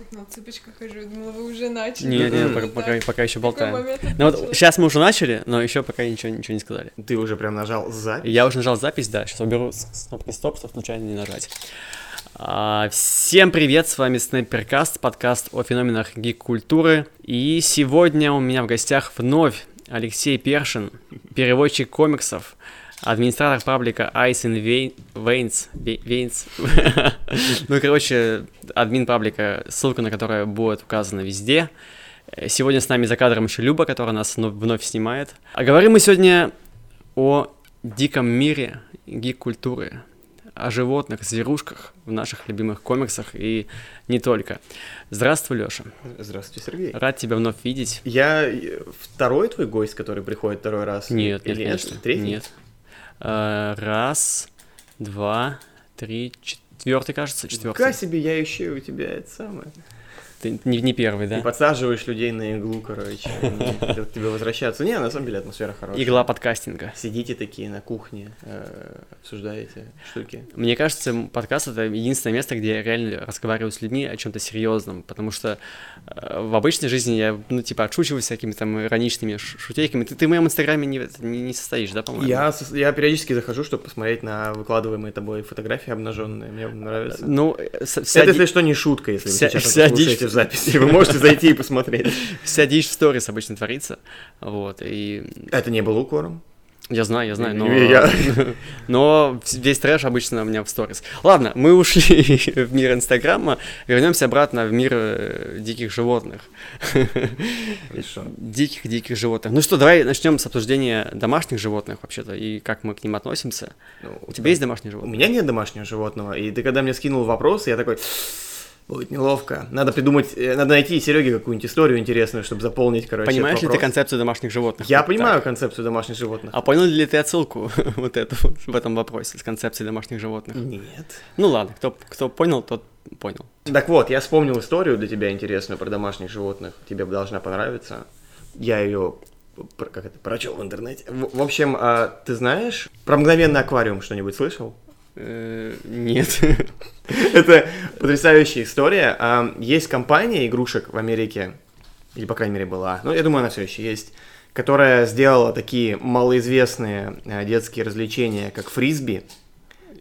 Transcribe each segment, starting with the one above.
так на цыпочках хожу, думала, вы уже начали. Не, не, пока, пока, пока еще болтаем. Ну вот сейчас мы уже начали, но еще пока ничего, ничего не сказали. Ты уже прям нажал запись. Я уже нажал запись, да, сейчас уберу кнопки стоп, чтобы случайно не нажать. А, всем привет, с вами Снайперкаст, подкаст о феноменах гик-культуры. И сегодня у меня в гостях вновь Алексей Першин, переводчик комиксов, администратор паблика Ice in Vein- Veins. Ве- Veins. Ну, короче, админ паблика, ссылка на которую будет указана везде. Э, Сегодня с нами за кадром еще Люба, которая нас вновь- снимает. А говорим мы сегодня о диком мире гик-культуры, о животных, зверушках в наших любимых комиксах и не только. Здравствуй, Лёша. Здравствуйте, Сергей. Рад тебя вновь видеть. Я э, второй твой гость, который приходит второй раз? Нет, нет, Или конечно. Третий? Нет. Э, Раз, два, три, четвертый, кажется, четвертый. себе, я ищу у тебя это самое. Ты не, не первый, Ты да? подсаживаешь людей на иглу, короче. они к тебе возвращаться. Не, на самом деле атмосфера хорошая. Игла подкастинга. Сидите такие на кухне, э, обсуждаете штуки. Мне кажется, подкаст это единственное место, где я реально разговариваю с людьми о чем-то серьезном, потому что э, в обычной жизни я, ну, типа, отшучиваюсь всякими там ироничными шутейками. Ты, ты в моем инстаграме не, не, не состоишь, да, по-моему? Я, я периодически захожу, чтобы посмотреть на выкладываемые тобой фотографии обнаженные. Мне нравится. Ну, э, вся, Это, ди- если что, не шутка, если вся- вы сейчас вся дичь- в записи. Вы можете зайти и посмотреть. вся дичь в сторис обычно творится, вот, и Это не было укором. я знаю, я знаю, но... Я. Но весь трэш обычно у меня в сторис. Ладно, мы ушли в мир Инстаграма, вернемся обратно в мир э, диких животных. Диких-диких животных. Ну что, давай начнем с обсуждения домашних животных вообще-то и как мы к ним относимся. Ну, У тебя есть домашние У животные? меня нет домашнего животного, и ты когда мне скинул вопрос, я такой, будет неловко. Надо придумать, э, надо найти Сереге какую-нибудь историю интересную, чтобы заполнить, короче, Понимаешь ли ты концепцию домашних животных? Я Вот понимаю так. концепцию домашних животных. А понял ли ты отсылку вот эту вот в этом вопросе с концепцией домашних животных? Нет. Ну ладно, кто, кто понял, тот понял. Так вот, я вспомнил историю для тебя интересную про домашних животных. Тебе должна понравиться. Я ее как это, прочел в интернете. В, в общем, а, ты знаешь про мгновенный аквариум что-нибудь слышал? Э, Нет. Это потрясающая история. А, Есть компания игрушек в Америке, или, по крайней мере, была, ну, я думаю, она все еще есть, которая сделала такие малоизвестные а, детские развлечения, как фрисби,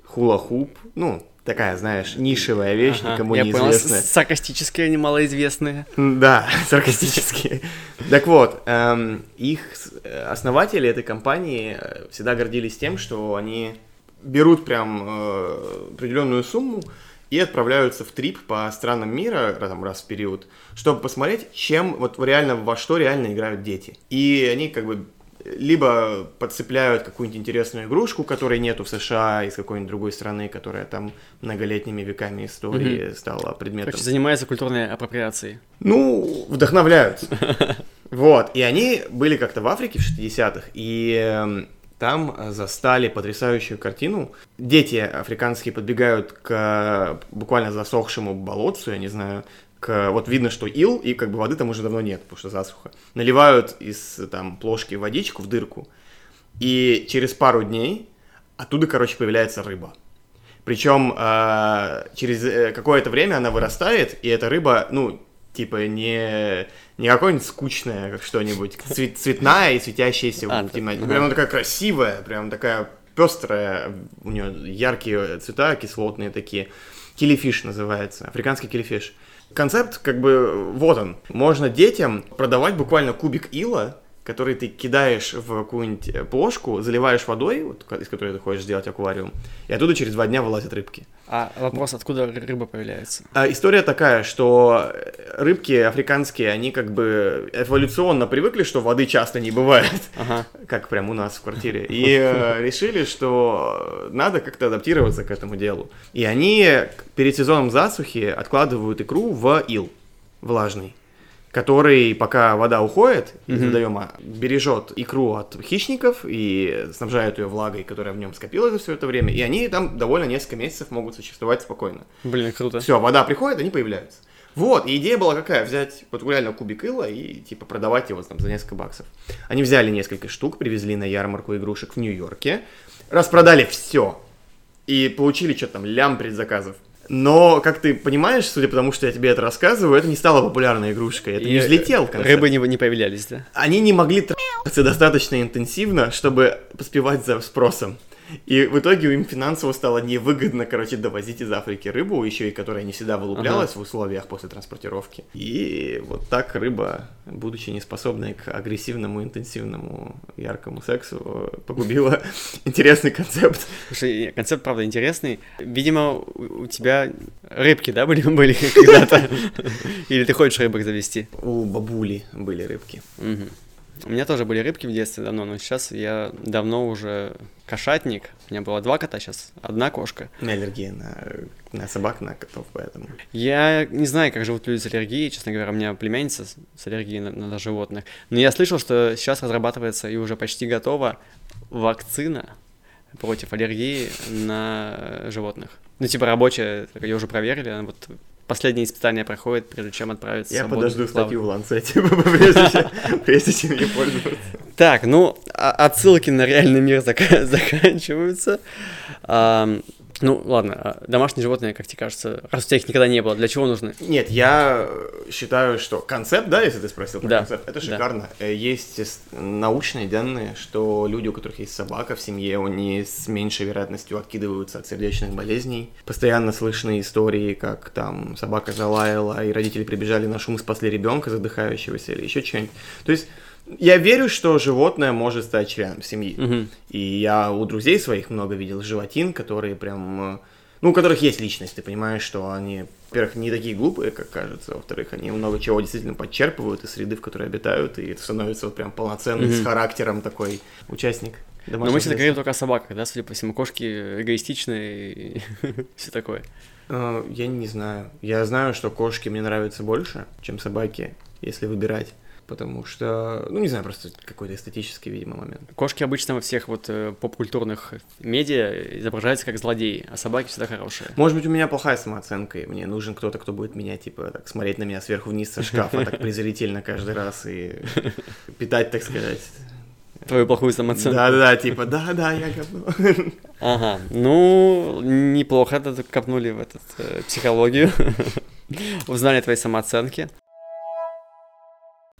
хула-хуп, ну, такая, знаешь, нишевая вещь, Ага, никому Я не понял, саркастические, немалоизвестные. Да, саркастические. Так вот, эм, их э, основатели этой компании э, всегда гордились тем, что они берут прям э, определенную сумму и отправляются в трип по странам мира раз, там, раз в период, чтобы посмотреть, чем вот реально во что реально играют дети. И они как бы либо подцепляют какую-нибудь интересную игрушку, которой нету в США из какой-нибудь другой страны, которая там многолетними веками истории стала предметом Короче, занимается культурной апроприацией. ну, вдохновляют. Вот, и они были как-то в Африке в 60-х, и эм, там э, застали потрясающую картину. Дети африканские подбегают к буквально засохшему болотцу, я не знаю, к, вот видно, что ил, и как бы воды там уже давно нет, потому что засуха. Наливают из там плошки водичку в дырку, и через пару дней оттуда, короче, появляется рыба. Причем э, через э, какое-то время она вырастает, и эта рыба, ну, типа, не, не какое-нибудь скучное, как что-нибудь, цвет- цветная и светящаяся А, в темноте. Прям она такая красивая, прям такая пестрая, у нее яркие цвета, кислотные такие. Килифиш называется, африканский килифиш. Концепт, как бы, вот он. Можно детям продавать буквально кубик ила, который ты кидаешь в какую-нибудь э, плошку, заливаешь водой, вот, из которой ты хочешь сделать аквариум, и оттуда через два дня вылазят рыбки. А вопрос, откуда ры- рыба появляется? А история такая, что э, рыбки африканские, они как бы эволюционно привыкли, что воды часто не бывает, Ага. как прям у нас в квартире, и э, решили, что надо как-то адаптироваться к этому делу. И они перед сезоном засухи откладывают икру в ил влажный, который, пока вода уходит из Мгм. водоема, бережет икру от хищников и снабжает ее влагой, которая в нем скопилась за все это время, и они там довольно несколько месяцев могут существовать спокойно. Блин, круто. Все, вода приходит, они появляются. Вот, и идея была какая? Взять вот реально кубик ила и, типа, продавать его там за несколько баксов. Они взяли несколько штук, привезли на ярмарку игрушек в Нью-Йорке, распродали все. И получили что-то там, лям предзаказов. Но, как ты понимаешь, судя по тому, что я тебе это рассказываю, это не стало популярной игрушкой. Это не И взлетел концепт. Рыбы не, не появлялись, да? Они не могли трахаться достаточно интенсивно, чтобы поспевать за спросом. И в итоге им финансово стало невыгодно, короче, довозить из Африки рыбу, еще и которая не всегда вылуплялась в условиях после транспортировки. И вот так рыба, будучи неспособной к агрессивному, интенсивному, яркому сексу, погубила интересный концепт. Слушай, концепт, правда, интересный. Видимо, у тебя рыбки, да, были, были когда-то? Или ты хочешь рыбок завести? У бабули были рыбки. Мгм. У меня тоже были рыбки в детстве давно, но сейчас я давно уже кошатник. У меня было два кота, сейчас одна кошка. У меня аллергия на, на собак, на котов, поэтому... Я не знаю, как живут люди с аллергией, честно говоря, у меня племянница с с аллергией на, на животных. Но я слышал, что сейчас разрабатывается и уже почти готова вакцина против аллергии на животных. Ну, типа рабочая, ее уже проверили, она вот последние испытания проходит, прежде чем отправиться. Я подожду статью в Ланцете, прежде чем- ей пользоваться. Так, ну, отсылки на реальный мир зака- заканчиваются. Ам, ну, ладно, а домашние животные, как тебе кажется, раз у тебя их никогда не было, для чего нужны? Нет, я считаю, что концепт, да, если ты спросил про Да, концепт, это да. шикарно. Э, Есть научные данные, что люди, у которых есть собака в семье, они с меньшей вероятностью откидываются от сердечных болезней. Постоянно слышны истории, как там собака залаяла, и родители прибежали на шум, спасли ребенка задыхающегося или еще что-нибудь. То есть я верю, что животное может стать членом семьи. Мгм. И я у друзей своих много видел животин, которые прям... э, Ну, у которых есть личность, ты понимаешь, что они, во-первых, не такие глупые, как кажется, во-вторых, они много чего действительно подчерпывают из среды, в которой обитают, и это становится вот прям полноценный, с Мгм. характером такой участник. Но мы сейчас говорим только о собаках, да, судя по всему, кошки эгоистичные и все такое. Э, Я не знаю. Я знаю, что кошки мне нравятся больше, чем собаки, если выбирать. Потому что, ну, не знаю, просто какой-то эстетический, видимо, момент. Кошки обычно во всех вот э, поп-культурных медиа изображаются как злодеи, а собаки всегда хорошие. Может быть, у меня плохая самооценка, и мне нужен кто-то, кто будет меня, типа, так смотреть на меня сверху вниз со шкафа, так презрительно каждый раз и питать, так сказать. Твою плохую самооценку. Да-да-да, типа, да-да, я говно. Ага, ну, неплохо это копнули в этот, э, психологию. Узнали твои самооценки.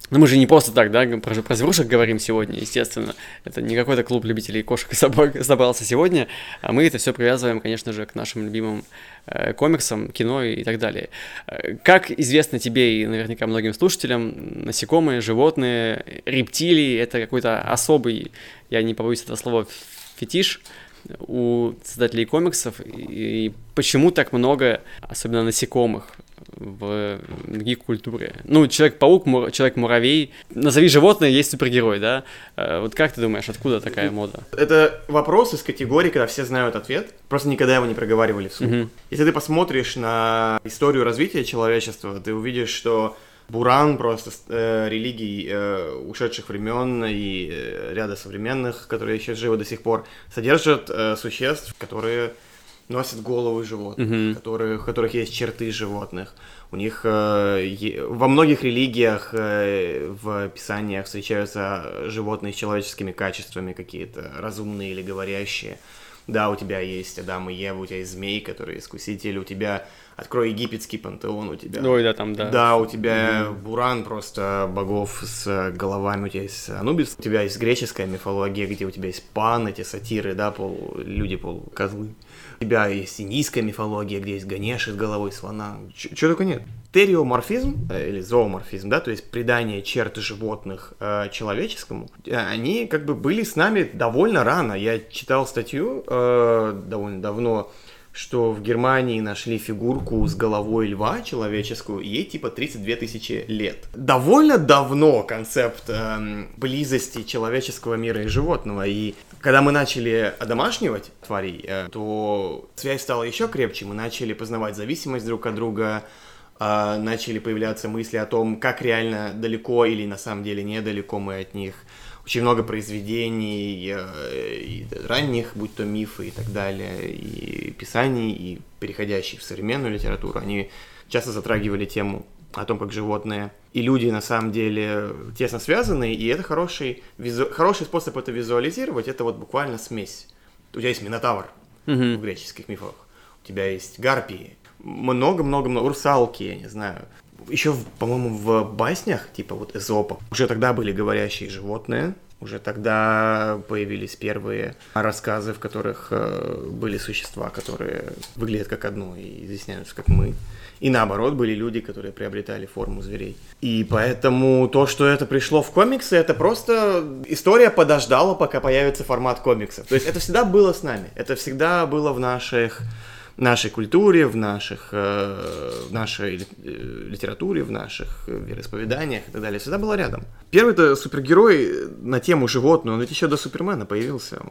Но мы же не просто так, да, про, про зверушек говорим сегодня, естественно. Это не какой-то клуб любителей кошек и собак собрался сегодня, а мы это все привязываем, конечно же, к нашим любимым э, комиксам, кино и так далее. Э, Как известно тебе и наверняка многим слушателям, насекомые, животные, рептилии — это какой-то особый, я не побоюсь этого слова, фетиш у создателей комиксов, и почему так много, особенно насекомых, в гик-культуре. Ну, Человек-паук, мур- Человек-муравей. Назови животное, есть супергерой, да? Э, Вот как ты думаешь, откуда такая мода? Это вопрос из категории, когда все знают ответ, просто никогда его не проговаривали вслух. Мгм. Если ты посмотришь на историю развития человечества, ты увидишь, что Буран просто э, религий э, ушедших времен и э, ряда современных, которые еще живы до сих пор, содержат э, существ, которые носят головы животных, Мгм. которые, у которых есть черты животных. У них э, во многих религиях э, в писаниях встречаются животные с человеческими качествами какие-то, разумные или говорящие. Да, у тебя есть Адам и Ева, у тебя есть змей, который искуситель, у тебя открой египетский пантеон, у тебя Ой, да, там, да. да, у тебя Буран просто богов с головами, у тебя есть Анубис, у тебя есть греческая мифология, где у тебя есть пан, эти сатиры, да, пол люди, полукозлы. У тебя есть индийская мифология, где есть Ганеши с головой слона. Чего только нет. Териоморфизм, э, или зооморфизм, да, то есть придание черт животных э, человеческому, э, они как бы были с нами довольно рано. Я читал статью э, довольно давно, что в Германии нашли фигурку с головой льва человеческую, и ей типа 32 тысячи лет. Довольно давно концепт эм, близости человеческого мира и животного, и когда мы начали одомашнивать тварей, э, то связь стала еще крепче, мы начали познавать зависимость друг от друга, э, начали появляться мысли о том, как реально далеко или на самом деле недалеко мы от них. Очень много произведений э, и ранних, будь то мифы и так далее, и писаний, и переходящих в современную литературу, они часто затрагивали тему о том, как животные и люди на самом деле тесно связаны, и это хороший, визу- хороший способ это визуализировать, это вот буквально смесь. У тебя есть Минотавр в Мгм. греческих мифах, у тебя есть гарпии, много-много-много, русалки, я не знаю. Еще, по-моему, в баснях, типа вот Эзопа, уже тогда были говорящие животные, уже тогда появились первые рассказы, в которых э, были существа, которые выглядят как одно и изъясняются как мы. И наоборот, были люди, которые приобретали форму зверей. И поэтому то, что это пришло в комиксы, это просто история подождала, пока появится формат комиксов. То есть это всегда было с нами. Это всегда было в наших нашей культуре, в, наших, э, в нашей э, литературе, в наших вероисповеданиях и так далее, всегда было рядом. Первый это супергерой на тему животного, он ведь еще до Супермена появился.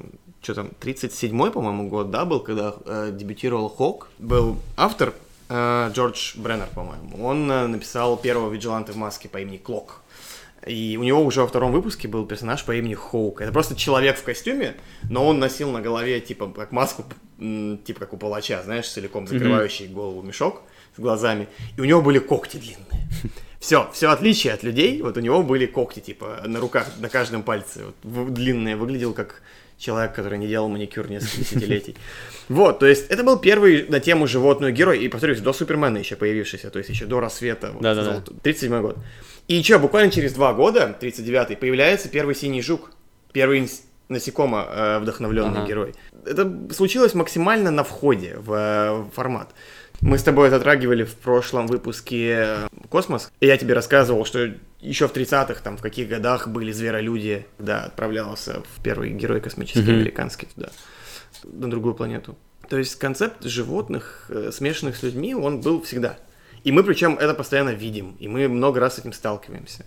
Что там, 37-й, по-моему, год, да, был, когда э, дебютировал Хок. Был автор э, Джордж Бреннер, по-моему. Он э, написал первого виджиланта в маске по имени Клок. И у него уже во втором выпуске был персонаж по имени Хоук. Это просто человек в костюме, но он носил на голове, типа, как маску, типа, как у палача, знаешь, целиком закрывающий mm-hmm. голову мешок с глазами. И у него были когти длинные. Все, все отличие от людей, вот у него были когти, типа, на руках, на каждом пальце, вот, длинные, выглядел как человек, который не делал маникюр несколько десятилетий. Вот, то есть это был первый на тему животную герой, и, повторюсь, до Супермена еще появившийся, то есть еще до рассвета, вот, Да-да-да. 37 год. И что, буквально через два года, 39-й, появляется первый синий жук, первый насекомо э, вдохновленный ага. герой. Это случилось максимально на входе в э, формат. Мы с тобой затрагивали в прошлом выпуске э, космос, и я тебе рассказывал, что еще в 30-х, там, в каких годах были зверолюди, когда отправлялся в первый герой космический mm-hmm. американский туда, на другую планету. То есть концепт животных, э, смешанных с людьми, он был всегда. И мы причем это постоянно видим, и мы много раз с этим сталкиваемся.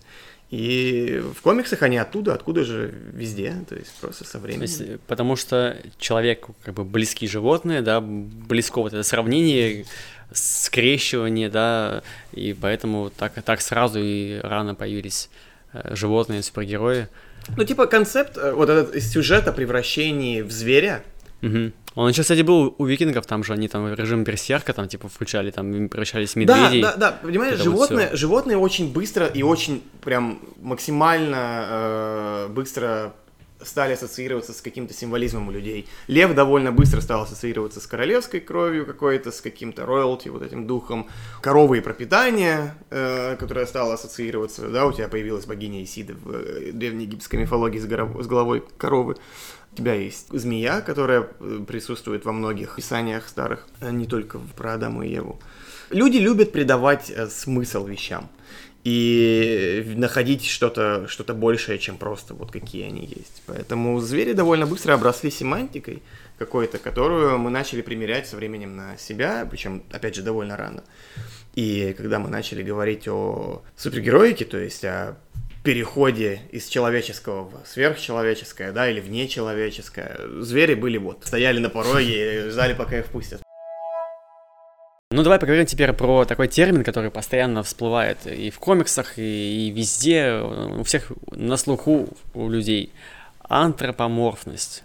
И в комиксах они оттуда, откуда же везде, то есть просто со временем. Есть, потому что человек как бы близкие животные, да, близко вот это сравнение, скрещивание, да, и поэтому так, так сразу и рано появились э, животные, супергерои. Ну, типа концепт, э, вот этот сюжет о превращении в зверя, Угу. Он еще, кстати, был у викингов, там же они там режим берсерка там типа включали, там превращались в медведей. Да, да, да, понимаешь, животные, вот животные очень быстро и очень прям максимально э, быстро стали ассоциироваться с каким-то символизмом у людей. Лев довольно быстро стал ассоциироваться с королевской кровью какой-то, с каким-то роялти, вот этим духом. Коровы и пропитание, э, которое стало ассоциироваться, да, у тебя появилась богиня Исида в э, древнеегипетской мифологии с, горов- с головой коровы. У тебя есть змея, которая э, присутствует во многих писаниях старых, а не только про Адама и Еву. Люди любят придавать э, смысл вещам и находить что-то что большее, чем просто вот какие они есть. Поэтому звери довольно быстро обросли семантикой какой-то, которую мы начали примерять со временем на себя, причем, опять же, довольно рано. И когда мы начали говорить о супергероике, то есть о переходе из человеческого в сверхчеловеческое, да, или в нечеловеческое. Звери были вот, стояли на пороге и ждали, пока их впустят. Ну, давай поговорим теперь про такой термин, который постоянно всплывает и в комиксах, и, и везде, у всех на слуху у людей. Антропоморфность.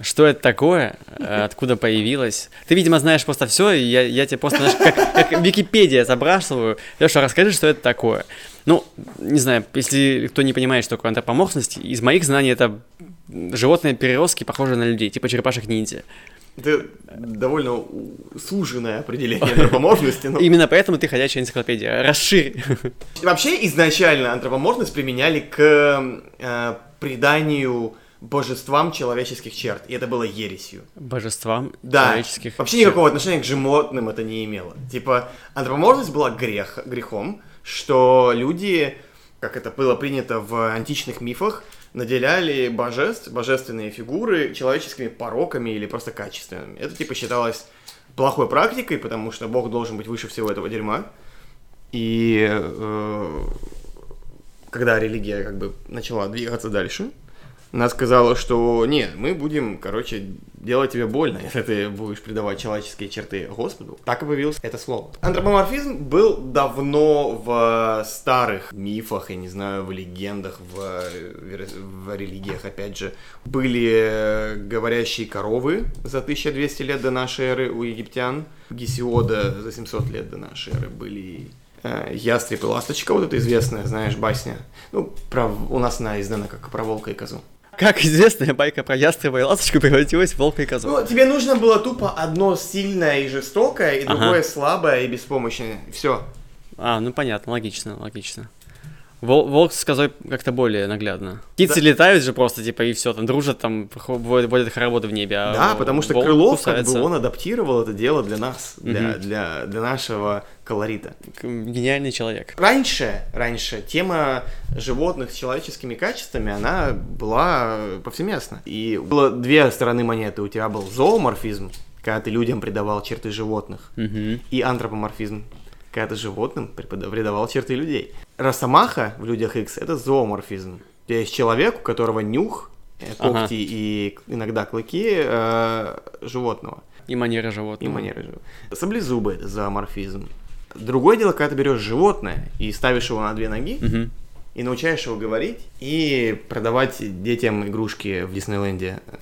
Что это такое? Откуда появилось? Ты, видимо, знаешь просто все, и я, я тебе просто, знаешь, как, как Википедия забрасываю. Леша, расскажи, что это такое. Ну, не знаю, если кто не понимает, что такое антропоморфность, из моих знаний это животные переростки, похожие на людей, типа черепашек-ниндзя. Это довольно суженное определение антропоморфности. Но... Именно поэтому ты ходячая энциклопедия. Расширь. Вообще, изначально антропоморфность применяли к э, приданию божествам человеческих черт, и это было ересью. Божествам да. человеческих Вообще черт. никакого отношения к животным это не имело. Типа, антропоморфность была грех, грехом, что люди, как это было принято в античных мифах, наделяли божеств, божественные фигуры человеческими пороками или просто качественными. Это типа считалось плохой практикой, потому что Бог должен быть выше всего этого дерьма. И э, когда религия как бы начала двигаться дальше, она сказала, что нет, мы будем, короче, делать тебе больно, если ты будешь придавать человеческие черты Господу. Так и появилось это слово. Антропоморфизм был давно в старых мифах, я не знаю, в легендах, в, в религиях, опять же. Были говорящие коровы за 1200 лет до нашей эры у египтян. Гесиода за 700 лет до нашей эры были э, ястреб и ласточка, вот это известная, знаешь, басня. Ну, про, у нас она издана как про волка и козу. Как известная байка про ястреба и ласточку превратилась в волка и козу. Ну, тебе нужно было тупо одно сильное и жестокое, и Ага. другое слабое и беспомощное. Все. А, ну понятно, логично, логично. Вол- волк с козой как-то более наглядно. Птицы летают же просто, типа, и все, там дружат, там водят, хороводы в небе. а Да, потому что Крылов, как кусается. бы, он адаптировал это дело для нас, для, Мгм. для, для нашего колорита. Гениальный человек. Раньше, раньше тема животных с человеческими качествами, она была повсеместна. И было две стороны монеты. У тебя был зооморфизм, когда ты людям придавал черты животных, Мгм. и антропоморфизм, когда ты животным препода- придавал черты людей. Росомаха в людях X это зооморфизм. То есть человек, у которого нюх, э, Ага. когти и к- иногда клыки э, животного. И манера И животного. манеры животного. Саблезубы это зооморфизм. Другое дело, когда ты берешь животное и ставишь его на две ноги, Мгм. и научаешь его говорить, и продавать детям игрушки в Диснейленде э,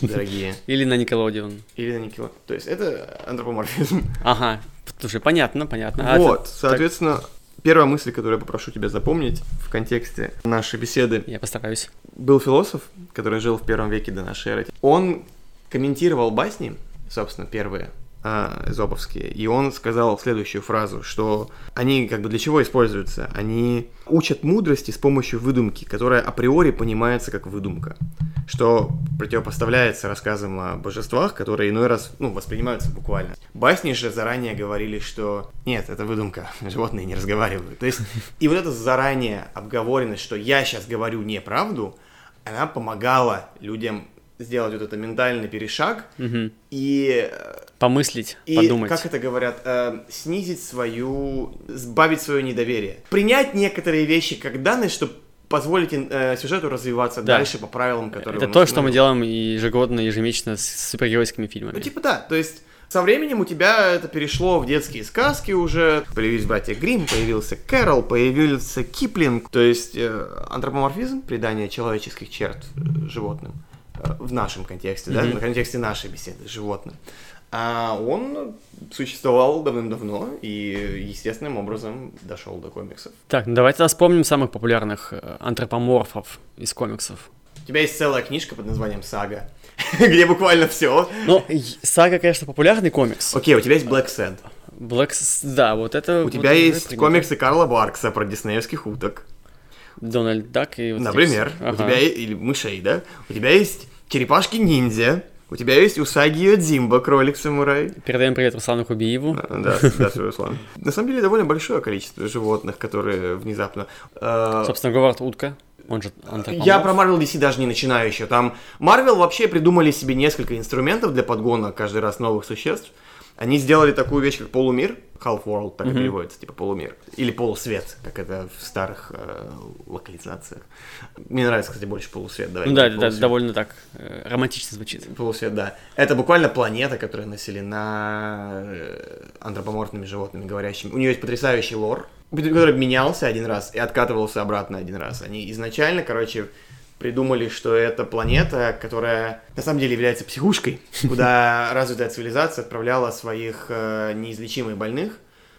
дорогие. Или на Никелодеон. Или на Никело. То есть это антропоморфизм. Ага, слушай, понятно, понятно. А Вот, это- соответственно, первая мысль, которую я попрошу тебя запомнить в контексте нашей беседы. так, я постараюсь. Был философ, который жил в первом веке до нашей эры. Он комментировал басни, собственно, первые, а, эзоповские, и он сказал следующую фразу, что они как бы для чего используются? Они учат мудрости с помощью выдумки, которая априори понимается как выдумка, что противопоставляется рассказам о божествах, которые иной раз, ну, воспринимаются буквально. Басни же заранее говорили, что нет, это выдумка, животные не разговаривают. То есть, и вот эта заранее обговоренность, что я сейчас говорю неправду, она помогала людям сделать вот этот ментальный перешаг Мгм. и э, Помыслить, и, подумать. как это говорят, э, снизить свою, сбавить свое недоверие. Принять некоторые вещи как данные, чтобы позволить э, сюжету развиваться Да. дальше по правилам, которые Это то, что мы делаем ежегодно, ежемесячно с супергеройскими фильмами. Ну, типа да, то есть со временем у тебя это перешло в детские сказки уже. Появились братья Грим, появился Кэрол, появился Киплинг. То есть э, антропоморфизм, придание человеческих черт э, животным, э, в нашем контексте, да, Мгм. в контексте нашей беседы животным, а он существовал давным-давно и естественным образом дошел до комиксов. Так, ну давайте тогда вспомним самых популярных э, антропоморфов из комиксов. У тебя есть целая книжка под названием «Сага», где буквально все. Ну, Сага, конечно, популярный комикс. Окей, у тебя есть Black Sad. Black... Да, вот это... У вот тебя уже есть принято. комиксы Карла Баркса про диснеевских уток. Дональд Дак и... вот эти Например, у Ага. тебя есть, или мышей, да? У тебя есть черепашки-ниндзя, у тебя есть Усаги Йодзимба, кролик-самурай. Передаем привет Руслану Хубиеву. А, Да, да, свой Руслан. На самом деле довольно большое количество животных, которые внезапно... э, Собственно, Говард Утка, он же антропоморф. Я про Marvel DC даже не начинаю еще. Там Marvel вообще придумали себе несколько инструментов для подгона каждый раз новых существ. Они сделали такую вещь, как полумир, Half World, так и Мгм. переводится, типа полумир. Или полусвет, как это в старых э, локализациях. Мне нравится, кстати, больше полусвет. Давай Ну да, говорить да, полусвет. довольно так э, романтично звучит. Полусвет, да. Это буквально планета, которая населена э, антропоморфными животными, говорящими. У нее есть потрясающий лор, который менялся один раз и откатывался обратно один раз. Они изначально, короче, придумали, что это планета, которая на самом деле является психушкой, куда развитая цивилизация отправляла своих э, неизлечимых больных,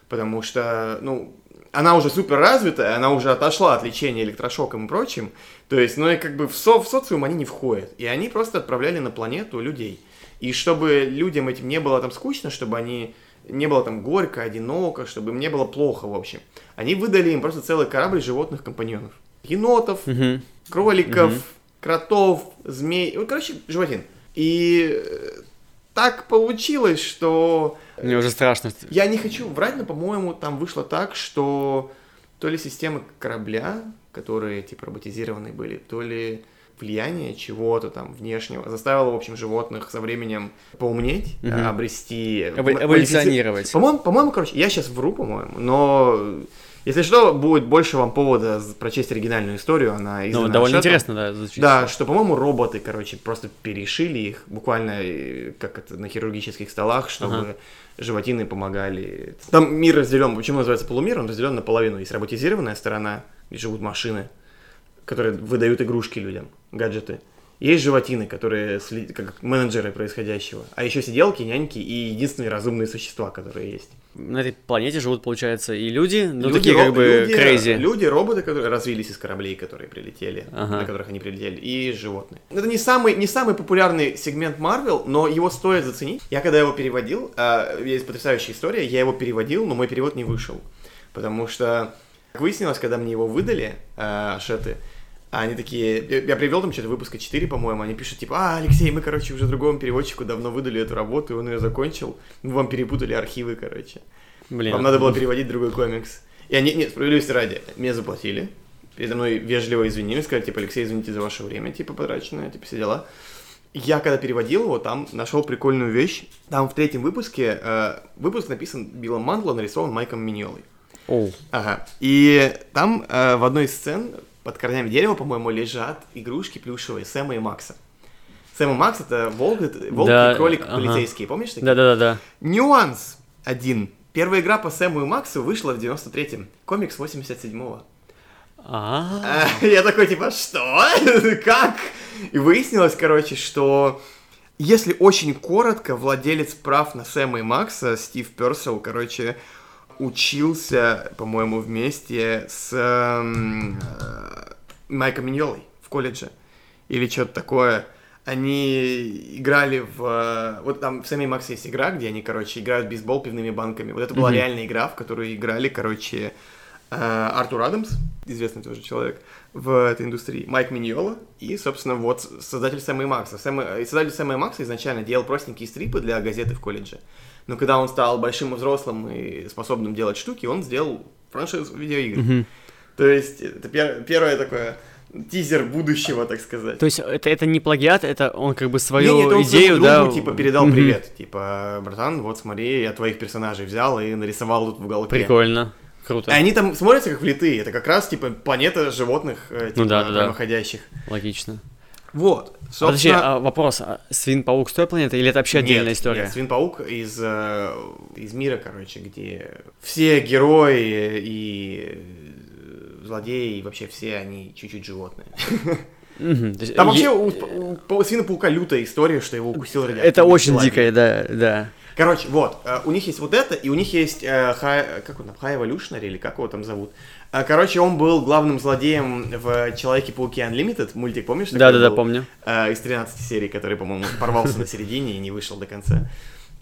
потому что, ну, она уже супер развитая, она уже отошла от лечения электрошоком и прочим, то есть, ну и как бы в, со- в социум они не входят, и они просто отправляли на планету людей. И чтобы людям этим не было там скучно, чтобы они не было там горько, одиноко, чтобы им не было плохо, в общем. Они выдали им просто целый корабль животных-компаньонов. Енотов, Мгм. Кроликов, Мгм. кротов, змей, ну, короче, животин. И э, так получилось, что Мне уже страшно. я не хочу врать, но, по-моему, там вышло так, что то ли системы корабля, которые, типа, роботизированы были, то ли влияние чего-то там внешнего заставило, в общем, животных со временем поумнеть, э, обрести... Эволюционировать. По-моему, по-моему, короче, я сейчас вру, по-моему, но если что, будет больше вам повода прочесть оригинальную историю, она Ну, издана довольно Шеттом. интересно, да, звучит. Да, что, по-моему, роботы, короче, просто перешили их буквально э, как это на хирургических столах, чтобы Ага. животины помогали. Там мир разделен. Почему называется полумир? Он разделен наполовину. Есть роботизированная сторона, где живут машины, которые выдают игрушки людям, гаджеты. Есть животины, которые сли- как менеджеры происходящего, а еще сиделки, няньки и единственные разумные существа, которые есть. На этой планете живут, получается, и люди, ну, Люди, такие как бы люди, крейзи. Люди, роботы, которые развились из кораблей, которые прилетели, Ага. на которых они прилетели, и животные. Это не самый, не самый популярный сегмент Marvel, но его стоит заценить. Я когда его переводил, а, есть потрясающая история, я его переводил, но мой перевод не вышел. Потому что, как выяснилось, когда мне его выдали, а, они такие, я, привел там что-то выпуска 4, по-моему, они пишут, типа, а, Алексей, мы, короче, уже другому переводчику давно выдали эту работу, и он ее закончил, мы вам перепутали архивы, короче. Блин. Вам надо было переводить другой комикс. И они, нет, справедливости ради, мне заплатили. Передо мной вежливо извинились, сказали, типа, Алексей, извините за ваше время, типа, потраченное, типа, все дела. Я, когда переводил его, там нашел прикольную вещь. Там в третьем выпуске, э, выпуск написан Биллом Мандло, нарисован Майком Миньолой. Оу. Ага. И там э, в одной из сцен под корнями дерева, по-моему, лежат игрушки плюшевые Сэма и Макса. Сэм и Макс это волк, волк Да, и кролик ага. полицейские, помнишь такие? Да-да-да-да. Нюанс один. Первая игра по Сэму и Максу вышла в 93-м. Комикс 87-го. А, А, Я такой, типа, что? Как? И выяснилось, короче, что если очень коротко, владелец прав на Сэма и Макса, Стив Персел, короче, учился, по-моему, вместе с эм, э, Майком Миньолой в колледже. Или что-то такое. Они играли в... э, Вот там в Сэме и Максе есть игра, где они, короче, играют в бейсбол пивными банками. Вот это была Мгм. реальная игра, в которую играли, короче, э, Артур Адамс, известный тоже человек в этой индустрии, Майк Миньола и, собственно, вот создатель Сэма и Макса. Сэм, создатель Сэма и Макса изначально делал простенькие стрипы для газеты в колледже. Но когда он стал большим и взрослым и способным делать штуки, он сделал франшизу видеоигр. мгм. То есть это пер- первое такое тизер будущего, так сказать. То есть это, это не плагиат, это он как бы свою Не, не, это идею, своему да? другу, типа, передал Мгм. привет. Типа, братан, вот смотри, я твоих персонажей взял и нарисовал тут в уголке. Прикольно. Круто. И они там смотрятся как влитые. Это как раз, типа, планета животных, э, типа, Ну да, да, да. Логично. Вот. Подожди, Собственно... а вопрос, а Свин-паук с той планеты или это вообще отдельная Нет, история? Нет, Свин-паук из, э, из мира, короче, где все герои и э, злодеи, и вообще все они чуть-чуть животные. Там вообще у, у Пау- Свина-паука лютая история, что его укусил радиоактивный Это очень дикая, да, да. Короче, вот, э, у них есть вот это, и у них есть э, High, как он там, High Evolutionary, или как его там зовут. Э, Короче, он был главным злодеем в Человеке-пауке Unlimited, мультик, помнишь? Да-да-да, помню. Э, из 13 серий, который, по-моему, порвался на середине и не вышел до конца.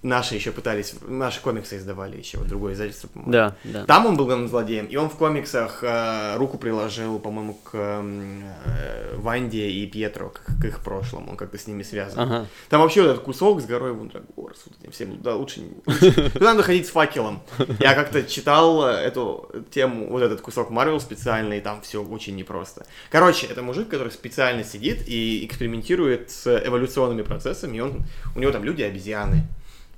Наши еще пытались, наши комиксы издавали еще, вот другое издательство, по-моему. Да, да. Там он был главным злодеем, и он в комиксах э, руку приложил, по-моему, к м, э, Ванде и Пьетро, к, к их прошлому, он как-то с ними связан. Ага. Там вообще вот этот кусок с горой Вундрагорс, вот этим всем, да, лучше, не- лучше- Туда надо ходить с факелом. Я как-то читал э, эту тему, вот этот кусок Марвел специально, и там все очень непросто. Короче, это мужик, который специально сидит и экспериментирует с эволюционными процессами, и он, у него там люди-обезьяны,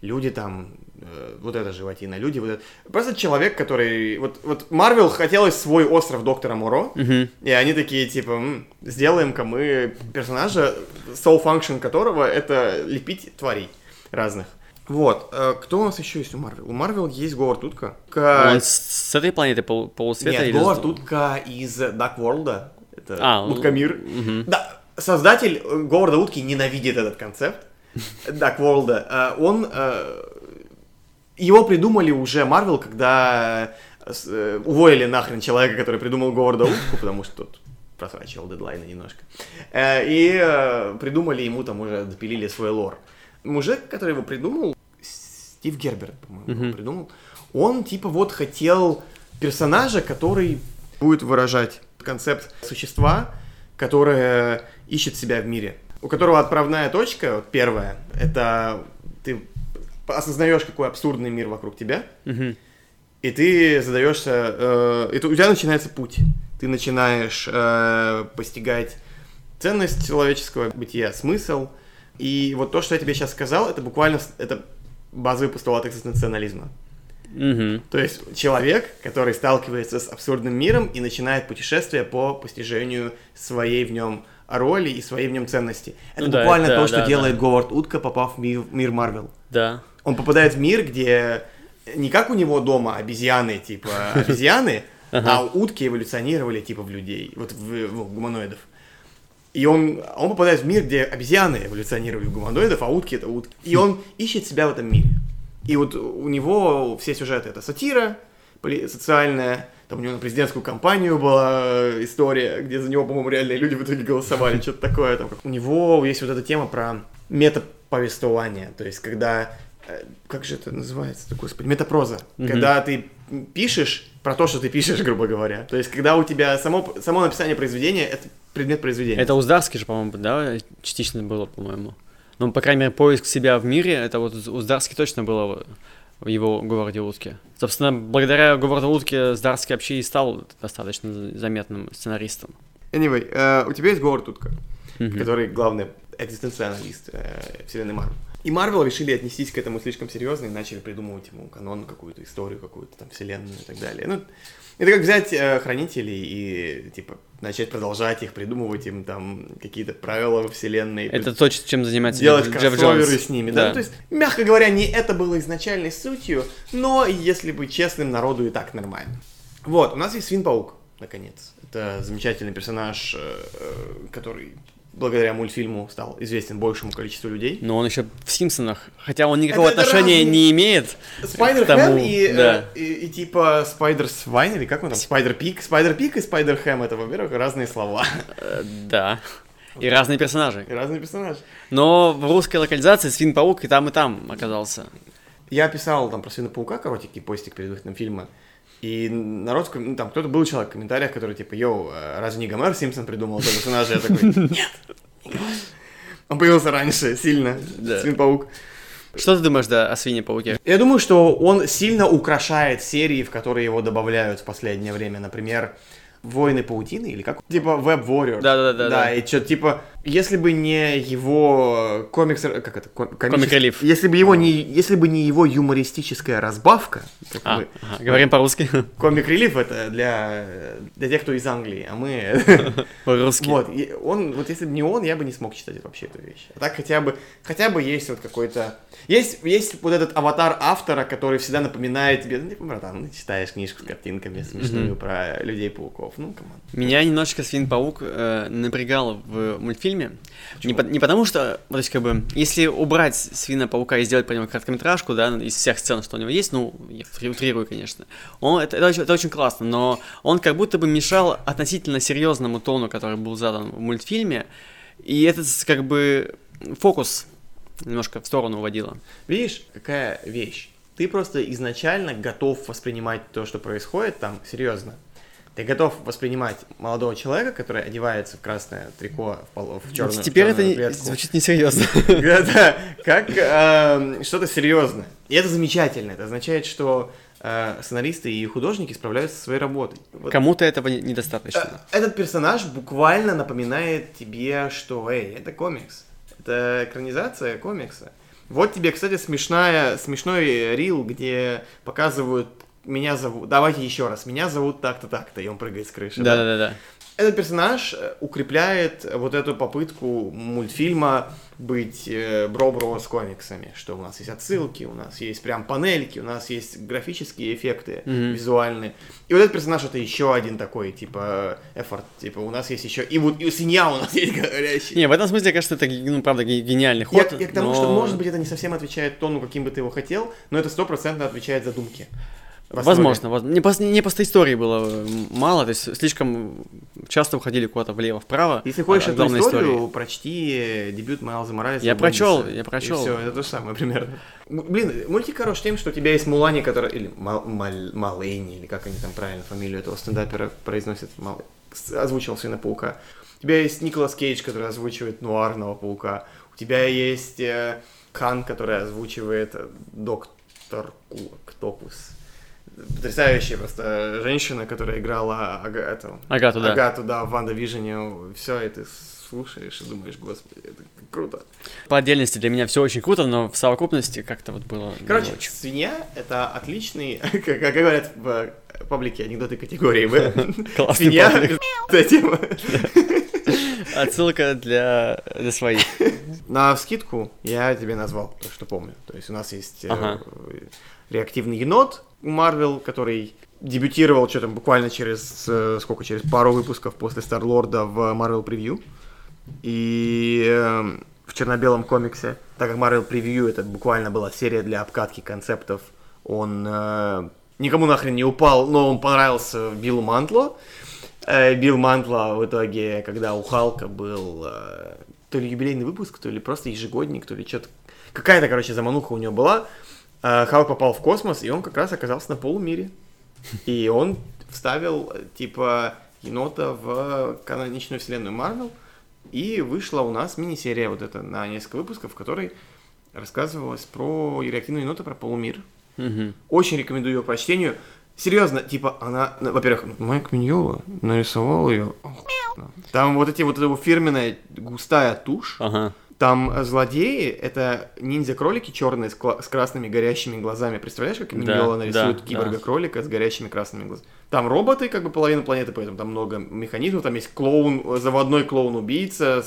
люди там, э, вот эта животина, люди вот это. Просто человек, который... Вот, вот Марвел хотелось свой остров Доктора Муро, Мгм. и они такие, типа, «М, сделаем-ка мы персонажа, soul function которого это лепить тварей разных. Вот, э, кто у нас еще есть у Марвел? У Марвел есть Говард Утка. Ка- Он с, с этой планеты пол- полусвета Нет, или... Говард Утка из Dark World. Это А, Уткамир. мгм. Да, создатель э, Говарда Утки ненавидит этот концепт. Dark World. Э, Он... э, Его придумали уже Марвел, когда э, э, уволили нахрен человека, который придумал Говарда Утку, потому что тот просрачивал дедлайны немножко. Э, И придумали ему там уже, допилили свой лор. Мужик, который его придумал, Стив Герберт, по-моему, его Мгм. придумал, он типа вот хотел персонажа, который будет выражать концепт существа, которое ищет себя в мире. У которого отправная точка, вот первая, это ты осознаешь, какой абсурдный мир вокруг тебя, Мгм. и ты задаешься, э, это у тебя начинается путь. Ты начинаешь э, постигать ценность человеческого бытия, смысл. И вот то, что я тебе сейчас сказал, это буквально это базовый постулат экзистенциализма. Мгм. То есть человек, который сталкивается с абсурдным миром и начинает путешествие по постижению своей в нем роли и своей в нем ценности. Это Ну да, буквально да, то, что да, делает да. Говард Утка, попав в мир, в мир Марвел. Да. Он попадает в мир, где не как у него дома обезьяны, типа обезьяны, а утки эволюционировали типа в людей, вот в, гуманоидов. И он, он попадает в мир, где обезьяны эволюционировали в гуманоидов, а утки это утки. И он ищет себя в этом мире. И вот у него все сюжеты это сатира социальная, там у него на президентскую кампанию была история, где за него, по-моему, реальные люди в итоге голосовали, что-то такое. Там. У него есть вот эта тема про метаповествование, то есть когда э, как же это называется, господи, метапроза. Мгм. Когда ты пишешь про то, что ты пишешь, грубо говоря. То есть, когда у тебя само, само написание произведения это предмет произведения. Это у Здарски же, по-моему, да, частично было, по-моему. Ну, по крайней мере, поиск себя в мире, это вот у Здарски точно было в его городе утки. Собственно, благодаря городу утки Здарский вообще и стал достаточно заметным сценаристом. Anyway, э, у тебя есть город Утка, Мгм. который главный экзистенциалист э, вселенной Марвел. И Марвел решили отнестись к этому слишком серьезно и начали придумывать ему канон, какую-то историю, какую-то там вселенную и так далее. Ну, это как взять э, хранителей и, типа, начать продолжать их, придумывать им там какие-то правила во вселенной. Это то, чем занимается делать Джефф Джонс. кроссоверы с ними, да? Ну, То есть, мягко говоря, не это было изначальной сутью, но, если быть честным, народу и так нормально. Вот, у нас есть Свин-паук, наконец. Это замечательный персонаж, э, э, который благодаря мультфильму стал известен большему количеству людей. Но он еще в Симпсонах, хотя он никакого Это- это отношения разные- не имеет. Spider тому, Ham и, э, да. и, и типа Spider Swine, или как он там? Spider Pig. Spider Pig и Spider Ham это, во-первых, разные слова. Э, Да. И разные персонажи. И разные персонажи. Но в русской локализации Свин-паук и там, и там оказался. Я писал там про Свина-паука коротенький постик перед выходом фильма, и народ, ну, там кто-то был человек в комментариях, который типа, йоу, э, разве не Гомер Симпсон придумал этого персонажа? Я такой, нет. Он появился раньше, сильно, Да. Свин-паук. Что ты думаешь, да, о Свине-пауке? Я думаю, что он сильно украшает серии, в которые его добавляют в последнее время. Например, Войны паутины или как? Типа Web Warrior. Да-да-да-да. Да, и что типа, если бы не его комикс, как это, ко- комический- релиф. Если бы его не, если бы не его юмористическая разбавка, А, мы- ага, говорим по-русски. комик релиф это для, для тех, кто из Англии, а мы По-русски. вот, и он, вот если бы не он, я бы не смог читать вообще эту вещь. А так хотя бы, хотя бы есть вот какой-то... Есть, есть вот этот аватар автора, который всегда напоминает тебе, ну, типа, братан, ну, ты читаешь книжку с картинками смешную про людей-пауков, ну, команд. Меня немножечко Свин-паук э, напрягал в мультфильме. Не, по- не потому что, то есть, как бы, если убрать Свина-паука и сделать про него короткометражку, да, из всех сцен, что у него есть, ну, я утри- утрирую, конечно, он, это, это, очень, это очень классно, но он как будто бы мешал относительно серьезному тону, который был задан в мультфильме, и этот, как бы, фокус немножко в сторону уводило. Видишь, какая вещь? Ты просто изначально готов воспринимать то, что происходит там, серьезно. Ты готов воспринимать молодого человека, который одевается в красное трико, в, пол- в черную Теперь в это черную не- клетку. звучит несерьезно. Да, как эм, что-то серьезное. И это замечательно. Это означает, что э, сценаристы и художники справляются со своей работой. Вот, Кому-то этого не- недостаточно. э, Этот персонаж буквально напоминает тебе, что, эй, это комикс. Это экранизация комикса. Вот тебе, кстати, смешная, смешной рил, где показывают меня зовут, давайте еще раз, меня зовут так-то, так-то, и он прыгает с крыши. да? Да-да-да. Этот персонаж э, укрепляет вот эту попытку мультфильма быть э, бро-бро с комиксами, что у нас есть отсылки, у нас есть прям панельки, у нас есть графические эффекты Мгм. визуальные. И вот этот персонаж это еще один такой, типа, эфорт, типа, у нас есть еще, и вот и свинья у нас есть говорящий. Не, в этом смысле, кажется, это, ну, правда, ге- гениальный Я, ход. я к тому, но- что, может быть, это не совсем отвечает тону, каким бы ты его хотел, но это стопроцентно отвечает задумке. Возможно, воз- не, просто, не просто истории было м, мало, то есть слишком часто уходили куда-то влево-вправо. Если хочешь эту историю, истории. прочти дебют Майлза Моралеса. Я прочел, я прочел. все, это то же самое примерно. Блин, мультик хорош тем, что у тебя есть Мулани, который... Или Мал, Мал- Малейни, или как они там правильно фамилию этого стендапера произносят. Мал- Озвучивал Сына Паука. У тебя есть Николас Кейдж, который озвучивает Нуарного Паука. У тебя есть э, Хан, который озвучивает э, Доктор Октопус. Потрясающая просто женщина, которая играла Ага- эту, Агату, да. Агату, да, в Ванда Вижене, все, и ты слушаешь и думаешь, господи, это круто. По отдельности для меня все очень круто, но в совокупности как-то вот было Короче, очень. свинья — это отличный, как, как говорят в паблике анекдоты категории. Классный Свинья это тема. Отсылка для, для своих. На скидку я тебе назвал то, что помню. То есть у нас есть э, Ага. реактивный енот Марвел, который дебютировал что-то буквально через, э, сколько, через пару выпусков после Старлорда в Marvel Preview. И эм, в черно-белом комиксе, так как Marvel Preview это буквально была серия для обкатки концептов, он э, никому нахрен не упал, но он понравился Биллу Мантло. Э, Билл Мантло в итоге, когда у Халка был э, то ли юбилейный выпуск, то ли просто ежегодник, то ли что-то... Какая-то, короче, замануха у него была. Э, Халк попал в космос, и он как раз оказался на полумире. И он вставил, типа, енота в каноничную вселенную Марвел. И вышла у нас мини-серия вот эта на несколько выпусков, в которой рассказывалось про реактивную енота, про полумир. Мгм. Очень рекомендую ее прочтению. Серьезно, типа, она, ну, во-первых, Майк Миньола нарисовал ее. Там вот эти вот эта вот фирменная густая тушь. Ага. Там э, злодеи это ниндзя-кролики черные с, с красными горящими глазами. Представляешь, как Да, Миньола нарисует да, киборга-кролика с горящими красными глазами? Там роботы, как бы половина планеты, поэтому там много механизмов. Там есть клоун, э, заводной клоун-убийца,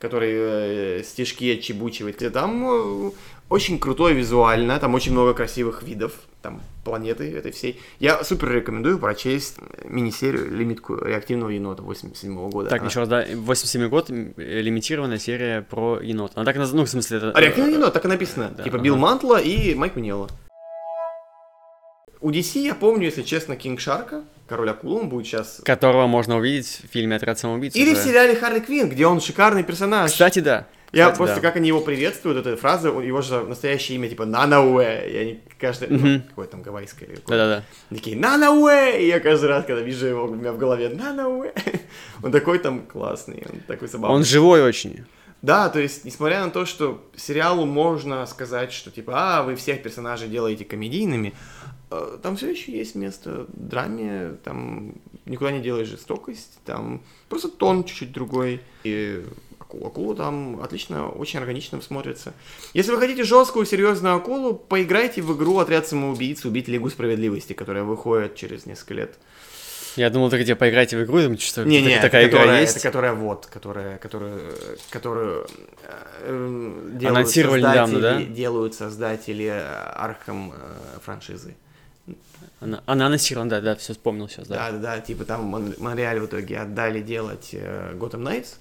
который э, стежки отчебучивает. Там э, очень крутой визуально, там очень много красивых видов, там планеты этой всей. Я супер рекомендую прочесть мини-серию лимитку реактивного енота 87 года. Так, Она- еще раз, да, 87 год, э, лимитированная серия про енота. Она так, ну, в смысле, это... А реактивный енот, так и написано. Да, типа ага. Билл Мантло и Майк Миньелло. У DC я помню, если честно, Кинг Шарка, Король Акула, он будет сейчас... Которого можно увидеть в фильме «Отряд самоубийц». Или в уже. сериале Харли Квинн, где он шикарный персонаж. Кстати, да. Я Кстати, просто да. как они его приветствуют, эта фраза, его же настоящее имя типа Нанауэ, и они каждый, ну, Мгм. какое там гавайское или какое Да-да-да. такие Нанауэ, и я каждый раз, когда вижу его, у меня в голове Нанауэ, он такой там классный, он такой забавный. Он живой очень. Да, то есть, несмотря на то, что сериалу можно сказать, что типа, а, вы всех персонажей делаете комедийными, э, там все еще есть место драме, там никуда не делаешь жестокость, там просто тон чуть-чуть другой. И акула там отлично, очень органично смотрится. Если вы хотите жесткую, серьезную акулу, поиграйте в игру «Отряд самоубийц. Убить Лигу справедливости», которая выходит через несколько лет. Я думал, ты где поиграете в игру, думаю, что Не, не, такая это игра которая, есть. Это которая вот, которая, которую, которую э, делают Анонсировали недавно, создатели- да? Делают создатели Архам франшизы. Она, она анонсирована, да, да, все вспомнил сейчас, да. Да, да, типа там Мон- Монреаль в итоге отдали делать э, Gotham Knights,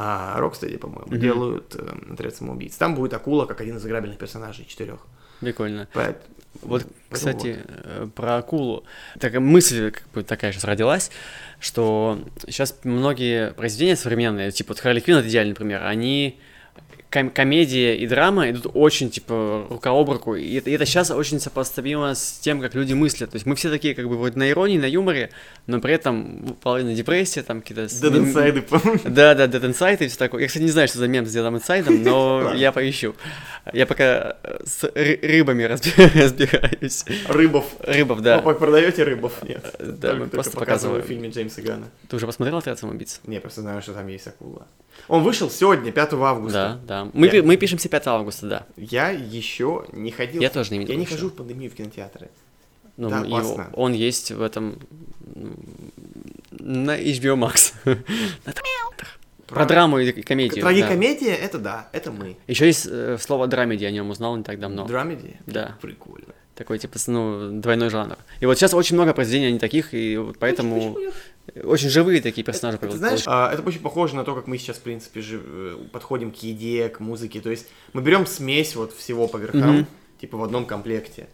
а Рокстеди, по-моему, Мгм. делают э, Отряд самоубийц. Там будет акула как один из играбельных персонажей четырех. Прикольно. Поэт- Вот, поэтому кстати, э, про акулу. Такая мысль как бы такая сейчас родилась, что сейчас многие произведения современные, типа вот Харли Квинн, это идеальный пример, они ком- комедия и драма идут очень, типа, рука об руку, и это, и это сейчас очень сопоставимо с тем, как люди мыслят. То есть мы все такие, как бы, вроде на иронии, на юморе, но при этом половина депрессия, там какие-то... Dead Inside, по-моему. Да, да, Dead Inside и все такое. Я, кстати, не знаю, что за мем с Dead Inside, но я поищу. Я пока э, с ры- рыбами разби- разбираюсь. Рыбов. Рыбов, да. Вы продаете рыбов? Нет. Да, Только- мы просто показываем. в фильме Джеймса Гана. Ты уже посмотрел «Отряд самоубийц»? Не, просто знаю, что там есть акула. Он вышел сегодня, 5 августа. Да, да. Мы, Я- мы пишемся 5 августа, да. Я еще не ходил. Я тоже не видел Я не еще. хожу в пандемию в кинотеатры. Ну, Да, опасно. он есть в этом... На HBO Max. Про драму и комедию. да. Трагикомедия, это да, это мы. Еще есть э, слово драмеди, о нем узнал не так давно. Драмеди? Да. Прикольно. Такой, типа, ну, двойной жанр. И вот сейчас очень много произведений они таких, и вот поэтому Почему? Очень живые такие персонажи. Ты знаешь, а, это очень похоже на то, как мы сейчас, в принципе, жи- э, подходим к еде, к музыке. То есть мы берем смесь вот всего по верхам, Мгм. типа в одном комплекте.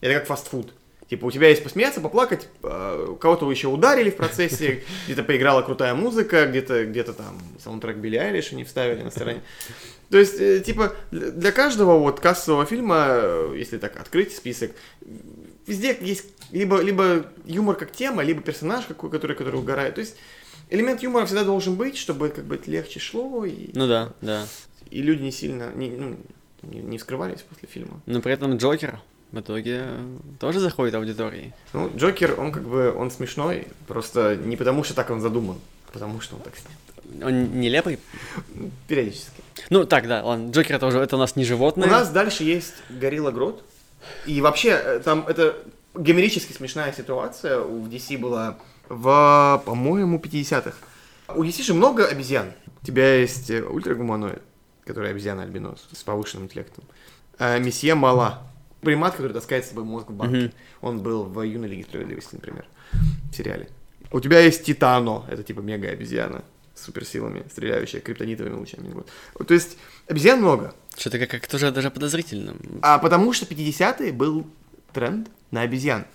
Это как фастфуд. Типа у тебя есть посмеяться, поплакать, э, кого-то вы еще ударили в процессе, где-то поиграла крутая музыка, где-то где-то там саундтрек Билли Айлиш они вставили на стороне. То есть, э, типа, для для каждого вот кассового фильма, э, если так открыть список, везде есть либо, либо юмор как тема, либо персонаж какой, который, который угорает. То есть элемент юмора всегда должен быть, чтобы как бы легче шло, и, Ну да, да. и люди не сильно не, ну, не, не вскрывались после фильма. Но при этом Джокер в итоге тоже заходит аудитории. Ну, Джокер, он как бы, он смешной, просто не потому, что так он задуман, а потому что он так снят. Он нелепый. Периодически. Ну так, да, ладно, Джокер это уже это у нас не У животное. нас дальше есть Горилла Грот. И вообще, э, там это гомерически смешная ситуация у DC была в, по-моему, 50-х. У DC же много обезьян. У тебя есть э, ультрагуманоид, который обезьяна-альбинос с повышенным интеллектом. Э, Месье Мала. Примат, который таскает с собой мозг в банке. Мгм. Он был в Юной Лиге Справедливости, например, в сериале. У тебя есть Титано, это типа мега-обезьяна суперсилами, стреляющая криптонитовыми лучами. Вот. То есть обезьян много. Что-то как, как тоже даже подозрительно. А потому что 50-е был тренд на обезьян.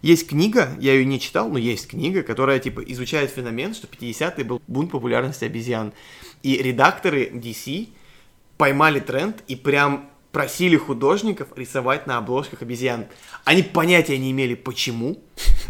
Есть книга, я ее не читал, но есть книга, которая типа изучает феномен, что 50-е был бунт популярности обезьян. И редакторы DC поймали тренд и прям просили художников рисовать на обложках обезьян. Они понятия не имели почему,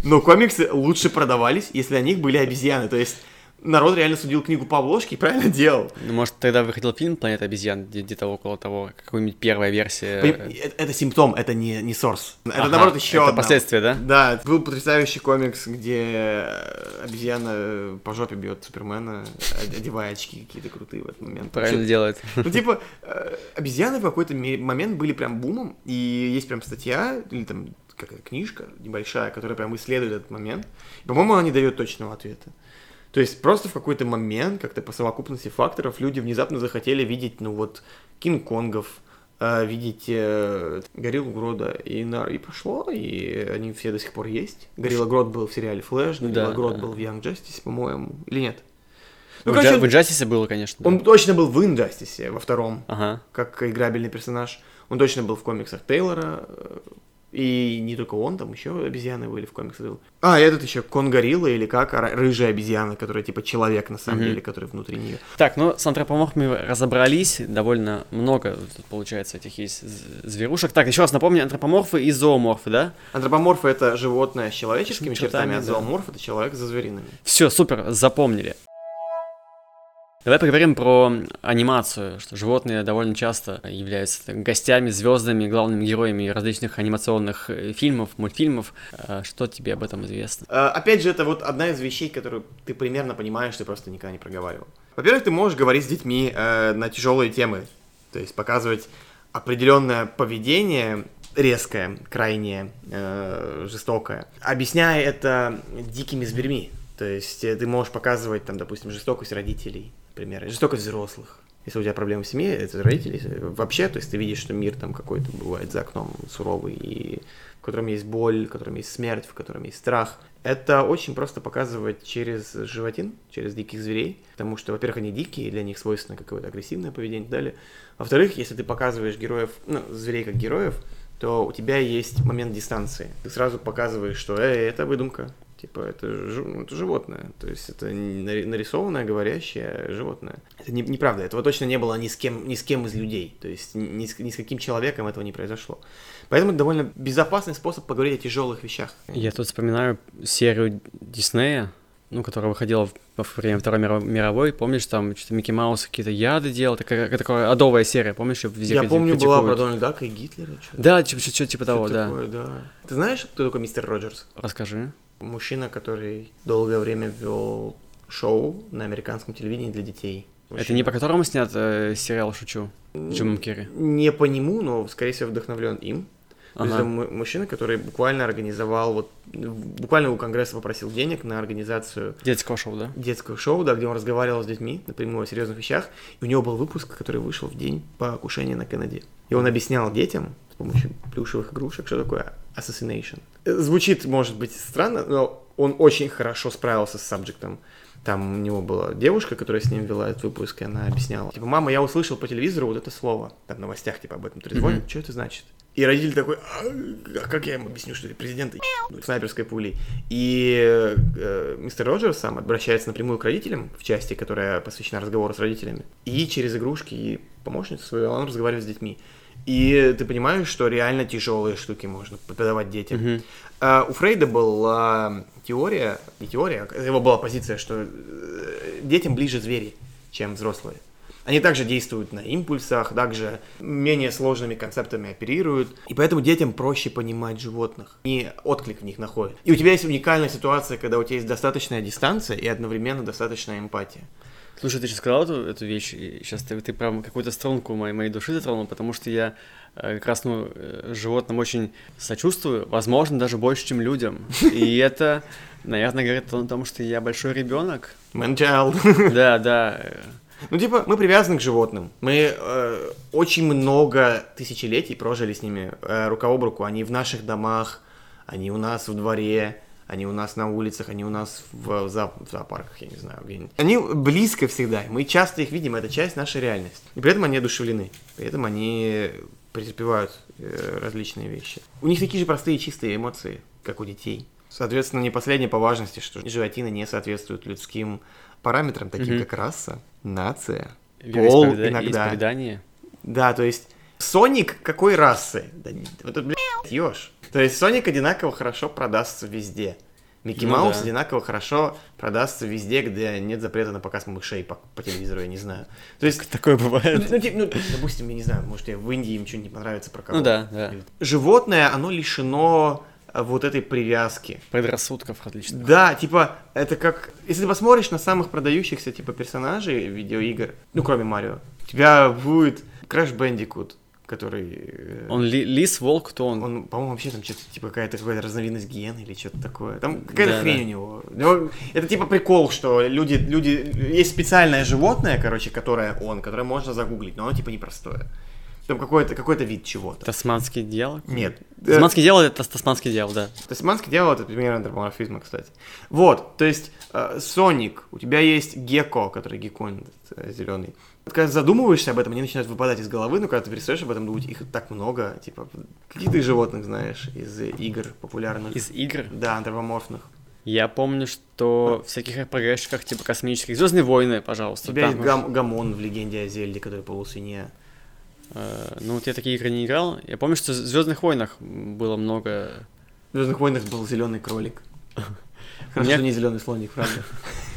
но комиксы лучше продавались, если на них были обезьяны. То есть народ реально судил книгу по обложке и правильно делал. Ну, может, тогда выходил фильм «Планета обезьян», где- где-то около того, какая-нибудь первая версия. Это, это симптом, это не, не source. Это, Ага, наоборот, еще это одна. последствия, да? Да, был потрясающий комикс, где э, обезьяна по жопе бьет Супермена, од- одевая очки какие-то крутые в этот момент. Правильно Вообще, делает. Ну, типа, э, обезьяны в какой-то ме- момент были прям бумом, и есть прям статья, или там какая-то книжка небольшая, которая прям исследует этот момент. По-моему, она не дает точного ответа. То есть просто в какой-то момент, как-то по совокупности факторов, люди внезапно захотели видеть, ну вот, Кинг-Конгов, э, видеть э, Гориллу Грода, и, на, и пошло, и они все до сих пор есть. Горилла Грод был в сериале Флэш, Горилла Да, Грод да. был в Young Justice, по-моему, или нет? Ну, в, короче, в Инжастисе было, конечно. он точно был в Injustice во втором, Ага. как играбельный персонаж. Он точно был в комиксах Тейлора. И не только он, там еще обезьяны были в комиксах. А, этот еще Конгорилла или как, рыжая обезьяна, которая типа человек на самом Мгм. деле, который внутри нее. Так, ну с антропоморфами разобрались, довольно много тут, получается этих есть зверушек. Так, еще раз напомню, антропоморфы и зооморфы, да? Антропоморф это животное с человеческими Чертами, чертами, а да. зооморф это человек за звериными. Все, супер, запомнили. Давай поговорим про анимацию, что животные довольно часто являются гостями, звездами, главными героями различных анимационных э, фильмов, мультфильмов. Э, Что тебе об этом известно? Э, Опять же, это вот одна из вещей, которую ты примерно понимаешь, ты просто никогда не проговаривал. Во-первых, ты можешь говорить с детьми э, на тяжелые темы, то есть показывать определенное поведение резкое, крайне э, жестокое, объясняя это дикими зверьми. То есть ты можешь показывать, там, допустим, жестокость родителей, например, жестокость взрослых. Если у тебя проблемы в семье, это родители. Вообще, то есть ты видишь, что мир там какой-то бывает за окном суровый, и в котором есть боль, в котором есть смерть, в котором есть страх. Это очень просто показывать через животин, через диких зверей, потому что, во-первых, они дикие, для них свойственно какое-то агрессивное поведение и так далее. Во-вторых, если ты показываешь героев, ну, зверей как героев, то у тебя есть момент дистанции. Ты сразу показываешь, что «Эй, это выдумка». Типа, это, ну, это животное. То есть это нарисованное, говорящее животное. Это не- неправда. Этого точно не было ни с кем, ни с кем из людей. То есть ни, с, ни с каким человеком этого не произошло. Поэтому это довольно безопасный способ поговорить о тяжелых вещах. Я тут вспоминаю серию Диснея, ну, которая выходила во время Второй миро- мировой. Помнишь, там что-то Микки Маус какие-то яды делал, такая, такая адовая серия, помнишь? Везде Я помню, была про. Дональда Дака и Гитлера. Что Да, типа, что-то типа того, да. такое, да. Ты знаешь, кто такой мистер Роджерс? Расскажи. Мужчина, который долгое время вел шоу на американском телевидении для детей. Это не по которому снят э, сериал «Шучу» Джимом Керри? Не по нему, но, скорее всего, вдохновлен им. То есть Ага. это му- мужчина, который буквально организовал, вот, буквально у Конгресса попросил денег на организацию Детского шоу, да? детского шоу, да, где он разговаривал с детьми напрямую о серьезных вещах. И у него был выпуск, который вышел в день покушения на Кеннеди. И он объяснял детям с помощью плюшевых игрушек, что такое assassination. Звучит, может быть, странно, но он очень хорошо справился с сабжектом. Там у него была девушка, которая с ним вела этот выпуск, и она объясняла. Типа, мама, я услышал по телевизору вот это слово. Там в новостях, типа, об этом трезвонит. Мгм. Что это значит? И родитель такой, а а как я ему объясню, что это президент и снайперской пулей? И э, мистер Роджерс сам обращается напрямую к родителям в части, которая посвящена разговору с родителями. И через игрушки и помощницу свою он разговаривает с детьми. И ты понимаешь, что реально тяжелые штуки можно преподавать детям. Мгм. А, у Фрейда была теория, не теория, а его была позиция, что э, детям ближе звери, чем взрослые. Они также действуют на импульсах, также менее сложными концептами оперируют, и поэтому детям проще понимать животных, и отклик в них находит. И у тебя есть уникальная ситуация, когда у тебя есть достаточная дистанция и одновременно достаточная эмпатия. Слушай, ты сейчас сказал эту, эту вещь, и сейчас ты, ты прям какую-то струнку моей, моей души затронул, потому что я э, как раз, ну, э, животным очень сочувствую, возможно, даже больше, чем людям. И это, наверное, говорит о том, что я большой ребенок. Child. Да, да. Ну, типа, мы привязаны к животным. Мы э, очень много тысячелетий прожили с ними э, рука об руку. Они в наших домах, они у нас в дворе, они у нас на улицах, они у нас в, зо- в зоопарках, я не знаю, где-нибудь. Они близко всегда, мы часто их видим, это часть нашей реальности. И при этом они одушевлены, при этом они претерпевают э, различные вещи. У них такие же простые чистые эмоции, как у детей. Соответственно, не последнее по важности, что животины не соответствуют людским параметрам, таким Мгм. как раса, нация, пол Вероисповеда- иногда. Исповедание. Да, то есть Соник какой расы? Да, вот это, блядь, ёж. То есть Соник одинаково хорошо продастся везде. Микки Ну Маус да. одинаково хорошо продастся везде, где нет запрета на показ мышей по, по телевизору, я не знаю. То есть, Такое ну, бывает. ну, типа, ну, допустим, я не знаю, может, я в Индии им что-нибудь не понравится про кого. Ну да, да. Животное, оно лишено вот этой привязки. Предрассудков различных. Да, типа, это как... Если ты посмотришь на самых продающихся, типа, персонажей видеоигр, ну, кроме Марио, у тебя будет Crash Bandicoot, который... э, Он ли- лис, волк, кто он? он, по-моему, вообще там что-то, типа, какая-то какая-то разновидность гены или что-то такое. Там какая-то Да, хрень да. у него. Это типа прикол, что люди, люди... Есть специальное животное, короче, которое он, которое можно загуглить, но оно, типа, непростое. Там какой-то какой вид чего-то. Тасманский дьявол? Нет. Э, Тасманский дьявол это тасманский дьявол, да. Тасманский дьявол это пример антропоморфизма, кстати. Вот, то есть э, Соник, у тебя есть Гекко, который геккон зеленый. Когда задумываешься об этом, они начинают выпадать из головы, но когда ты перестаешь об этом думать, их так много, типа, каких ты животных знаешь из э, игр популярных? Из игр. Да, антропоморфных. Я помню, что в всяких RPG-шках, типа космических, Звездные войны, У пожалуйста. тебя там есть гам- Гамон в легенде о Зельде, который полусвинья. Э, ну вот я такие игры не играл. Я помню, что в Звездных войнах было много. В Звездных войнах был зеленый кролик. Хорошо, не зеленый слоник, правда.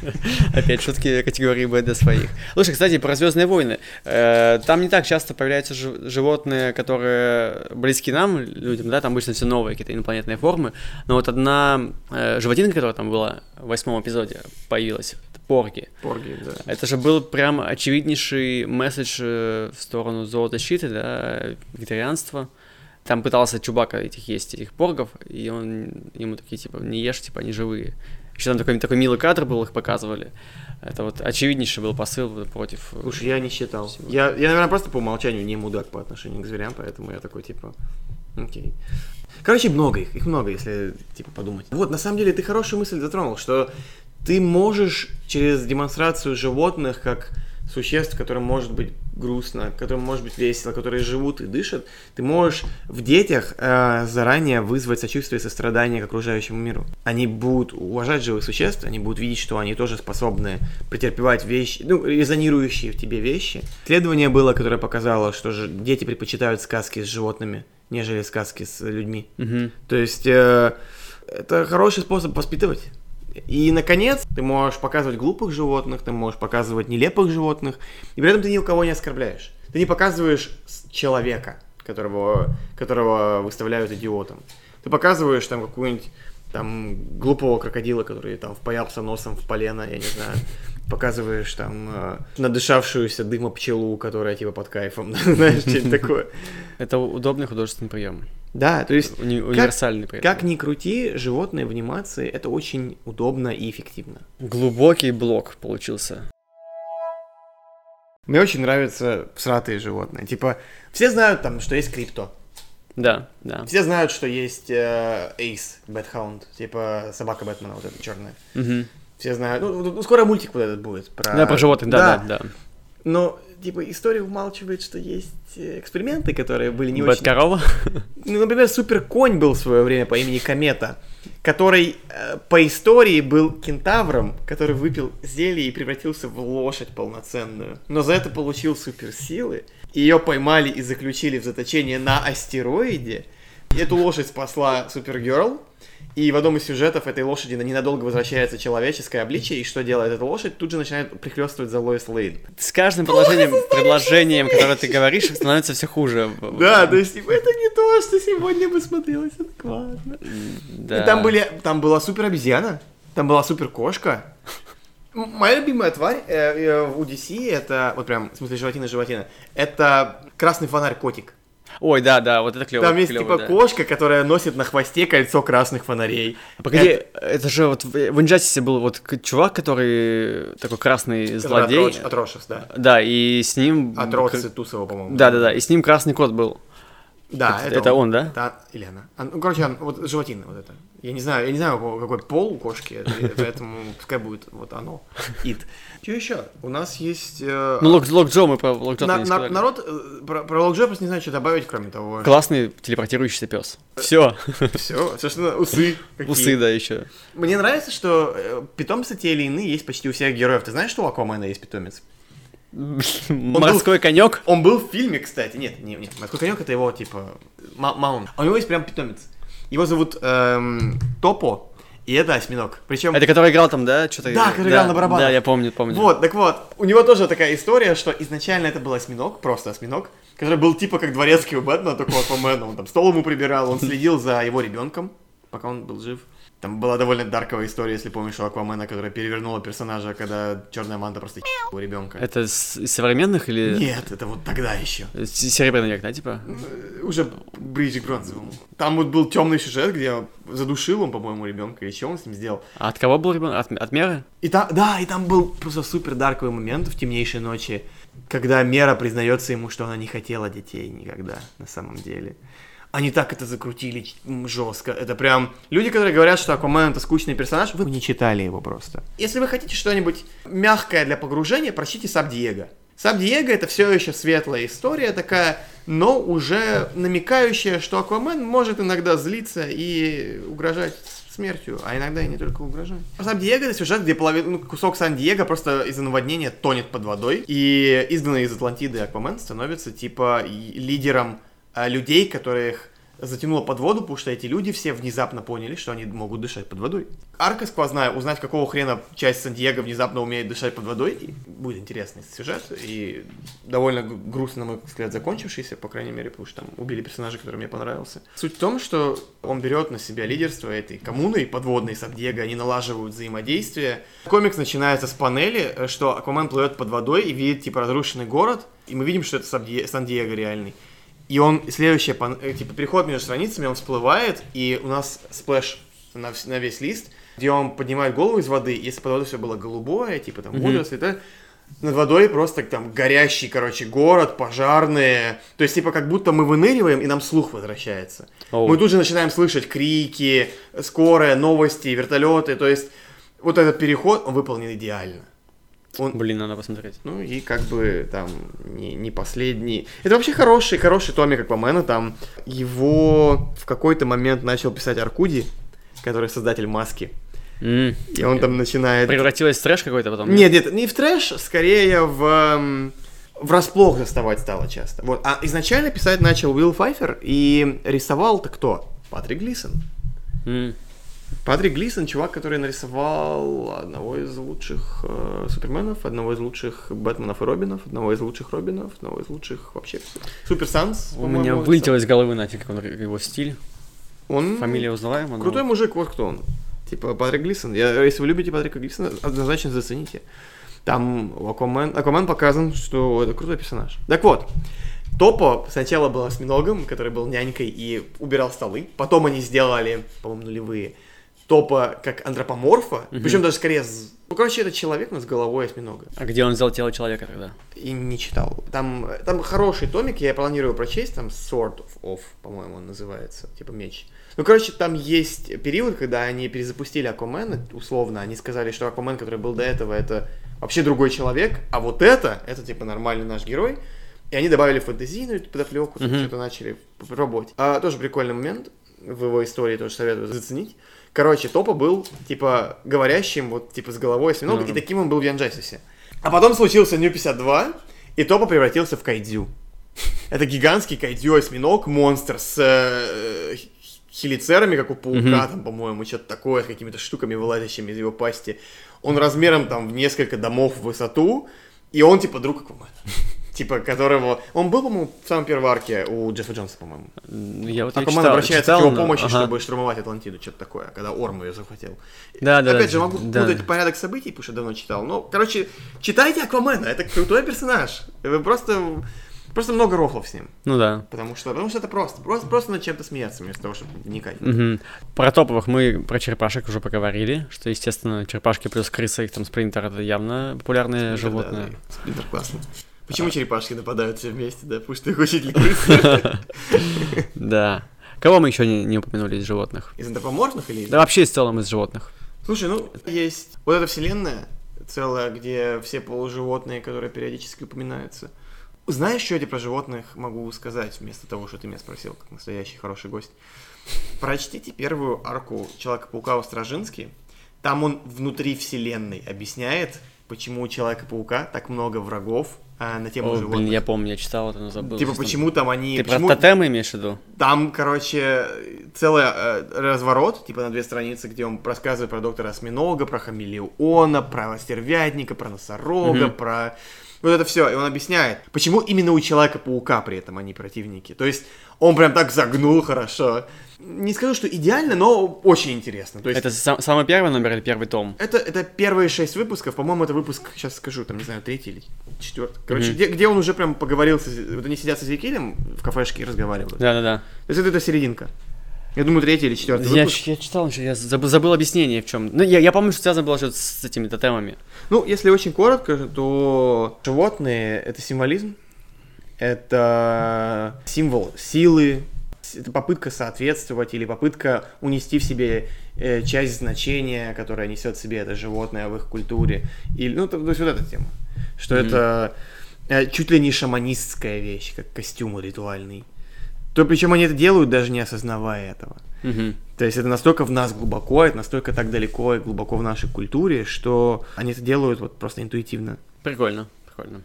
Опять шутки категории Б для своих. Слушай, кстати, про Звездные войны. Э, Там не так часто появляются жи- животные, которые близки нам, людям, да, там обычно все новые какие-то инопланетные формы. Но вот одна э, животинка, которая там была в восьмом эпизоде, появилась, порги. Порги, да. Это же был прям очевиднейший месседж э, в сторону зоозащиты, да, вегетарианства. Там пытался Чубака этих есть, этих поргов, и он ему такие, типа, не ешь, типа, они живые. Еще там такой, такой милый кадр был, их показывали. Это вот очевиднейший был посыл против... э, Слушай, я не считал. Всего. Я, я, наверное, просто по умолчанию не мудак по отношению к зверям, поэтому я такой, типа, окей. Короче, много их, их много, если, типа, подумать. Вот, на самом деле, ты хорошую мысль затронул, что ты можешь через демонстрацию животных, как существ, которым может быть грустно, которым может быть весело, которые живут и дышат, ты можешь в детях э, заранее вызвать сочувствие и сострадание к окружающему миру. Они будут уважать живых существ, они будут видеть, что они тоже способны претерпевать вещи, ну, резонирующие в тебе вещи. Исследование было, которое показало, что же дети предпочитают сказки с животными, нежели сказки с людьми. Мгм. То есть э, это хороший способ воспитывать. И, наконец, ты можешь показывать глупых животных, ты можешь показывать нелепых животных, и при этом ты ни у кого не оскорбляешь. Ты не показываешь человека, которого, которого выставляют идиотом. Ты показываешь там какую-нибудь там глупого крокодила, который там впаялся носом в полено, я не знаю. Показываешь там э, надышавшуюся дыма пчелу, которая типа под кайфом, знаешь, что-нибудь такое. Это удобный художественный прием. Да, то есть Уни- универсальный этом. как ни крути, животные в анимации это очень удобно и эффективно. Глубокий блок получился. Мне очень нравятся всратые животные. Типа, все знают там, что есть Крипто. Да, да. Все знают, что есть э, Эйс, Бэтхаунд, типа собака Бэтмена, вот эта черная. Мгм. Все знают. Ну, ну, скоро мультик вот этот будет. Про... Да, про животных, да, да, да. Но, типа, история умалчивает, что есть э, эксперименты, которые были не Бэт очень... корова. Ну, например, супер конь был в свое время по имени Комета, который э, по истории был кентавром, который выпил зелье и превратился в лошадь полноценную. Но за это получил суперсилы. Ее поймали и заключили в заточение на астероиде. Эту лошадь спасла Супергерл. И в одном из сюжетов этой лошади на ненадолго возвращается человеческое обличие, и что делает эта лошадь? Тут же начинает прихлестывать за Лоис Лейн. С каждым предложением, предложением, которое ты говоришь, становится все хуже. Да, то есть типа, это не то, что сегодня бы смотрелось адекватно. Да. И там, были, там была супер обезьяна, там была супер кошка. Моя любимая тварь э, э, у DC это, вот прям, в смысле животина-животина, это красный фонарь котик. Ой, да, да, вот это клево. Там есть клево, типа да. кошка, которая носит на хвосте кольцо красных фонарей. Погоди, это... же вот в, в Injustice был вот чувак, который такой красный злодей. Атроч- Атрошес, да. Да, и с ним... Атроцы Тусова, по-моему. Да, да, да, и с ним красный кот был. Да, Это- это он, да? Это, или она. Ну, короче, он- вот животина вот это. Я не знаю, я не знаю, какой, какой пол у кошки, поэтому пускай будет вот оно. Ит. Что еще? У нас есть... э, Ну, Лок, Джо, мы про Лок Джо на- не на- народ э, про, про Лок Джо просто не знаю, что добавить, кроме того. Классный телепортирующийся пес. Все. Все, собственно, усы. какие. Усы, да, еще. Мне нравится, что э, питомцы те или иные есть почти у всех героев. Ты знаешь, что у Аквамена есть питомец? Морской конек. Он был в фильме, кстати. Нет, нет, нет. Морской конек это его, типа, ма- маунт. А у него есть прям питомец. Его зовут эм, Топо, и это осьминог. Причем... Это который играл там, да? Что-то... Да, который играл на барабанах. Да, я помню, помню. Вот, так вот, у него тоже такая история, что изначально это был осьминог, просто осьминог, который был типа как дворецкий у Бэтмена, только у Аквамена. Он там стол ему прибирал, он следил за его ребенком, пока он был жив. Там была довольно дарковая история, если помнишь, у Аквамена, которая перевернула персонажа, когда черная манта просто у ребенка. Это с современных или... Нет, это вот тогда еще. С- Серебряный век, да, типа? Уже ближе к бронзовому. Там вот был темный сюжет, где задушил он, по-моему, ребенка, или что он с ним сделал. А от кого был ребенок? От, от меры? И там, да, и там был просто супер дарковый момент в темнейшей ночи, когда Мера признается ему, что она не хотела детей никогда, на самом деле. Они так это закрутили жестко. Это прям... Люди, которые говорят, что Аквамен это скучный персонаж, вы не читали его просто. Если вы хотите что-нибудь мягкое для погружения, прочтите Саб Диего. Саб Диего это все еще светлая история такая, но уже намекающая, что Аквамен может иногда злиться и угрожать смертью, а иногда и не только угрожать. Саб Диего это сюжет, где половина, ну, кусок Сан-Диего просто из-за наводнения тонет под водой, и изгнанный из Атлантиды Аквамен становится типа лидером а, людей, которых затянуло под воду, потому что эти люди все внезапно поняли, что они могут дышать под водой. Арка сквозная, узнать, какого хрена часть Сан-Диего внезапно умеет дышать под водой, и будет интересный сюжет, и довольно грустно, на мой взгляд, закончившийся, по крайней мере, потому что там убили персонажа, который мне понравился. Суть в том, что он берет на себя лидерство этой коммуны подводной Сан-Диего, они налаживают взаимодействие. Комикс начинается с панели, э, что Аквамен плывет под водой и видит, типа, разрушенный город, и мы видим, что это Сан-Ди- Сан-Диего реальный. И он, следующее, пан- э, типа, переход между страницами, он всплывает, и у нас splash на, на весь лист, где он поднимает голову из воды, если под водой все было голубое, типа там водоросли, да, над водой просто там горящий, короче, город, пожарные. То есть, типа, как будто мы выныриваем, и нам слух возвращается. Оу. Мы тут же начинаем слышать крики, скорые, новости, вертолеты. То есть, вот этот переход, он выполнен идеально. Он, Блин, надо посмотреть. ну и как бы там не, не последний. Это вообще хороший, хороший томик Аквамена. Там его в какой-то момент начал писать Аркуди, который создатель маски. М. И он там начинает... Превратилось в трэш какой-то потом? Нет, нет, не в трэш, скорее в... эм, Врасплох заставать стало часто. Вот. А изначально писать начал Уилл Файфер, и рисовал-то кто? Патрик Глисон. М. Патрик Глисон, чувак, который нарисовал одного из лучших э, Суперменов, одного из лучших Бэтменов и Робинов, одного из лучших Робинов, одного из лучших вообще Супер Санс. У меня вылетело из головы, он, его стиль. Он Фамилия узнаваема. но- крутой мужик, вот кто он. Типа Патрик Глисон. Я, если вы любите Патрика Глисона, однозначно зацените. Там Аквамен, Аквамен показан, что это крутой персонаж. Так вот, Топо сначала был осьминогом, который был нянькой и убирал столы. Потом они сделали, по-моему, нулевые, Топо как антропоморфа. Причем даже скорее... Ну, короче, это человек, но с головой осьминога. А где он взял тело человека тогда? И не читал. Там, там хороший томик, я планирую прочесть, там Sword of, of по-моему, он называется, типа меч. Ну, короче, там есть период, когда они перезапустили Аквамена, условно, они сказали, что Аквамен, который был до этого, это вообще другой человек, а вот это, это типа нормальный наш герой, и они добавили фэнтезийную подоплеку, Мгм. что-то начали пробовать. А, тоже прикольный момент в его истории, тоже советую заценить. Короче, Топа был, типа, говорящим, вот, типа, с головой осьминога, Ну. и таким он был в Янджасисе. А потом случился Нью 52, и Топа превратился в кайдзю. Это гигантский кайдзю осьминог, монстр с э, хелицерами, как у паука, Мгм. там, по-моему, что-то такое, с какими-то штуками, вылазящими из его пасти. Он размером там в несколько домов в высоту, и он типа друг Аквамена. Типа, которого... Он был, по-моему, в самой первой арке у Джеффа Джонса, по-моему. Я вот не Аквамен обращается читал, к его но- помощи, ага. чтобы штурмовать Атлантиду, что-то такое, когда Орм ее захватил. Да, да, Опять да, же, могу да. путать порядок событий, потому что давно читал. Но, короче, читайте Аквамена, это крутой персонаж. Вы просто... Просто много рофлов с ним. Ну да. Потому что, потому что это просто. Просто, просто над чем-то смеяться, вместо того, чтобы вникать. Мгм. Про топовых мы про черепашек уже поговорили, что, естественно, черепашки плюс крысы, их там спринтер, это явно популярное Спринтер, животное. да, да. Спринтер классный. Почему черепашки нападают все вместе, да? Потому что их учитель крысы. Да. Кого мы еще не, не упомянули из животных? Из антропоморфных или из... Да вообще в целом из животных. Слушай, ну, есть вот эта вселенная целая, где все полуживотные, которые периодически упоминаются. Знаешь, что я тебе про животных могу сказать, вместо того, что ты меня спросил, как настоящий хороший гость? Прочтите первую арку Человека-паука у Стражински. Там он внутри вселенной объясняет, почему у Человека-паука так много врагов а, на тему О, животных. блин, я помню, я читал это, но забыл. Типа, почему там они... Ты почему- про тотемы имеешь в виду? Там, короче, целый э, разворот, типа на две страницы, где он рассказывает про доктора Осьминога, про хамелеона, про стервятника, про носорога, Мгм. про... Вот это все, и он объясняет, почему именно у Человека-паука при этом они противники. То есть он прям так загнул хорошо. Не скажу, что идеально, но очень интересно. То есть Это сам- самый первый номер или первый том? это, это первые шесть выпусков, по-моему, это выпуск, сейчас скажу, там, не знаю, третий или четвертый. Короче, Мгм. где, где он уже прям поговорил, с, вот они сидят с Эзекилем в кафешке и разговаривают. Да-да-да. То есть это, это серединка. Я думаю, третий или четвертый Я, выпуск. я читал, еще, я забыл, забыл объяснение в чем. Ну, я, я помню, что связано было что-то с этими тотемами. Ну, если очень коротко, то животные — это символизм, это символ силы, это попытка соответствовать или попытка унести в себе э, часть значения, которое несет в себе это животное в их культуре. Или, ну, то, то есть вот эта тема. Что Мгм. это э, чуть ли не шаманистская вещь, как костюм ритуальный. То причем они это делают, даже не осознавая этого. Мгм. То есть это настолько в нас глубоко, это настолько так далеко и глубоко в нашей культуре, что они это делают вот просто интуитивно. Прикольно, прикольно.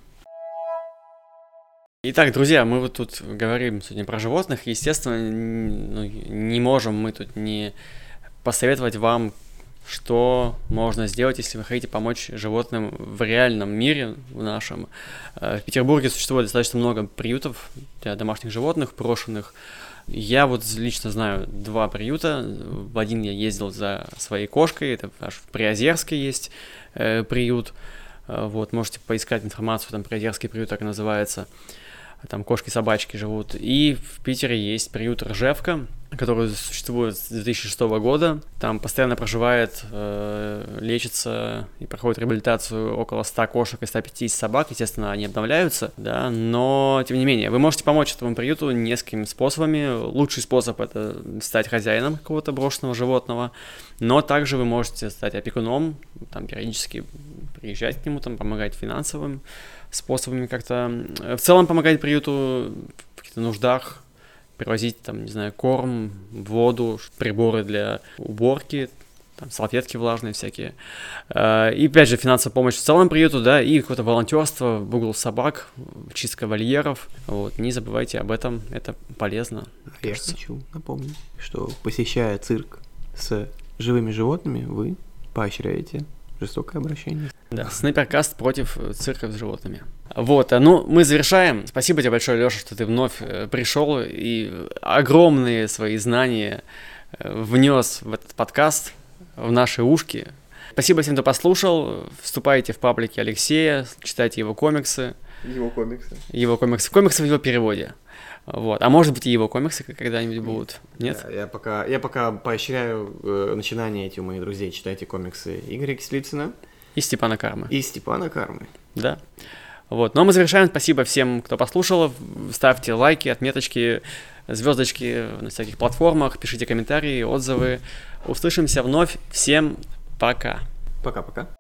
Итак, друзья, мы вот тут говорим сегодня про животных. Естественно, ну, не можем мы тут не посоветовать вам, что можно сделать, если вы хотите помочь животным в реальном мире, в нашем. Э, В Петербурге существует достаточно много приютов для домашних животных, брошенных. Я вот лично знаю два приюта. В один я ездил за своей кошкой, это аж в Приозерске есть э, приют. Э, Вот, можете поискать информацию, там Приозерский приют так называется. Там кошки-собачки живут. И в Питере есть приют Ржевка, который существует с 2006 года. Там постоянно проживает, э, лечится и проходит реабилитацию около 100 кошек и 150 собак. Естественно, они обновляются, да, но тем не менее, вы можете помочь этому приюту несколькими способами. Лучший способ это стать хозяином какого-то брошенного животного, но также вы можете стать опекуном, там периодически приезжать к нему, там помогать финансовым способами как-то. Э, В целом помогать приюту в каких-то нуждах, привозить там, не знаю, корм, воду, приборы для уборки, там, салфетки влажные всякие. Э, И опять же, финансовая помощь в целом приюту, да, и какое-то волонтерство в угол собак, чистка вольеров. Вот, не забывайте об этом, это полезно. Я кажется. хочу напомнить, что посещая цирк с живыми животными, вы поощряете жестокое обращение. Да, снайперкаст против э, цирка с животными. Вот, а, ну, мы завершаем. Спасибо тебе большое, Леша, что ты вновь э, пришел и огромные свои знания э, внес в этот подкаст, в наши ушки. Спасибо всем, кто послушал. Вступайте в паблики Алексея, читайте его комиксы, Его комиксы. его комиксы, комиксы в его переводе. Вот. А может быть и его комиксы когда-нибудь будут. Нет? Я, я пока, я пока поощряю э, начинание эти у моих друзей. Читайте комиксы Игоря Кислицына И Степана Кармы. и Степана Кармы. Да. Вот. Но мы завершаем. Спасибо всем, кто послушал. Ставьте лайки, отметочки, звездочки на всяких платформах, пишите комментарии, отзывы. Услышимся вновь. Всем пока. Пока-пока.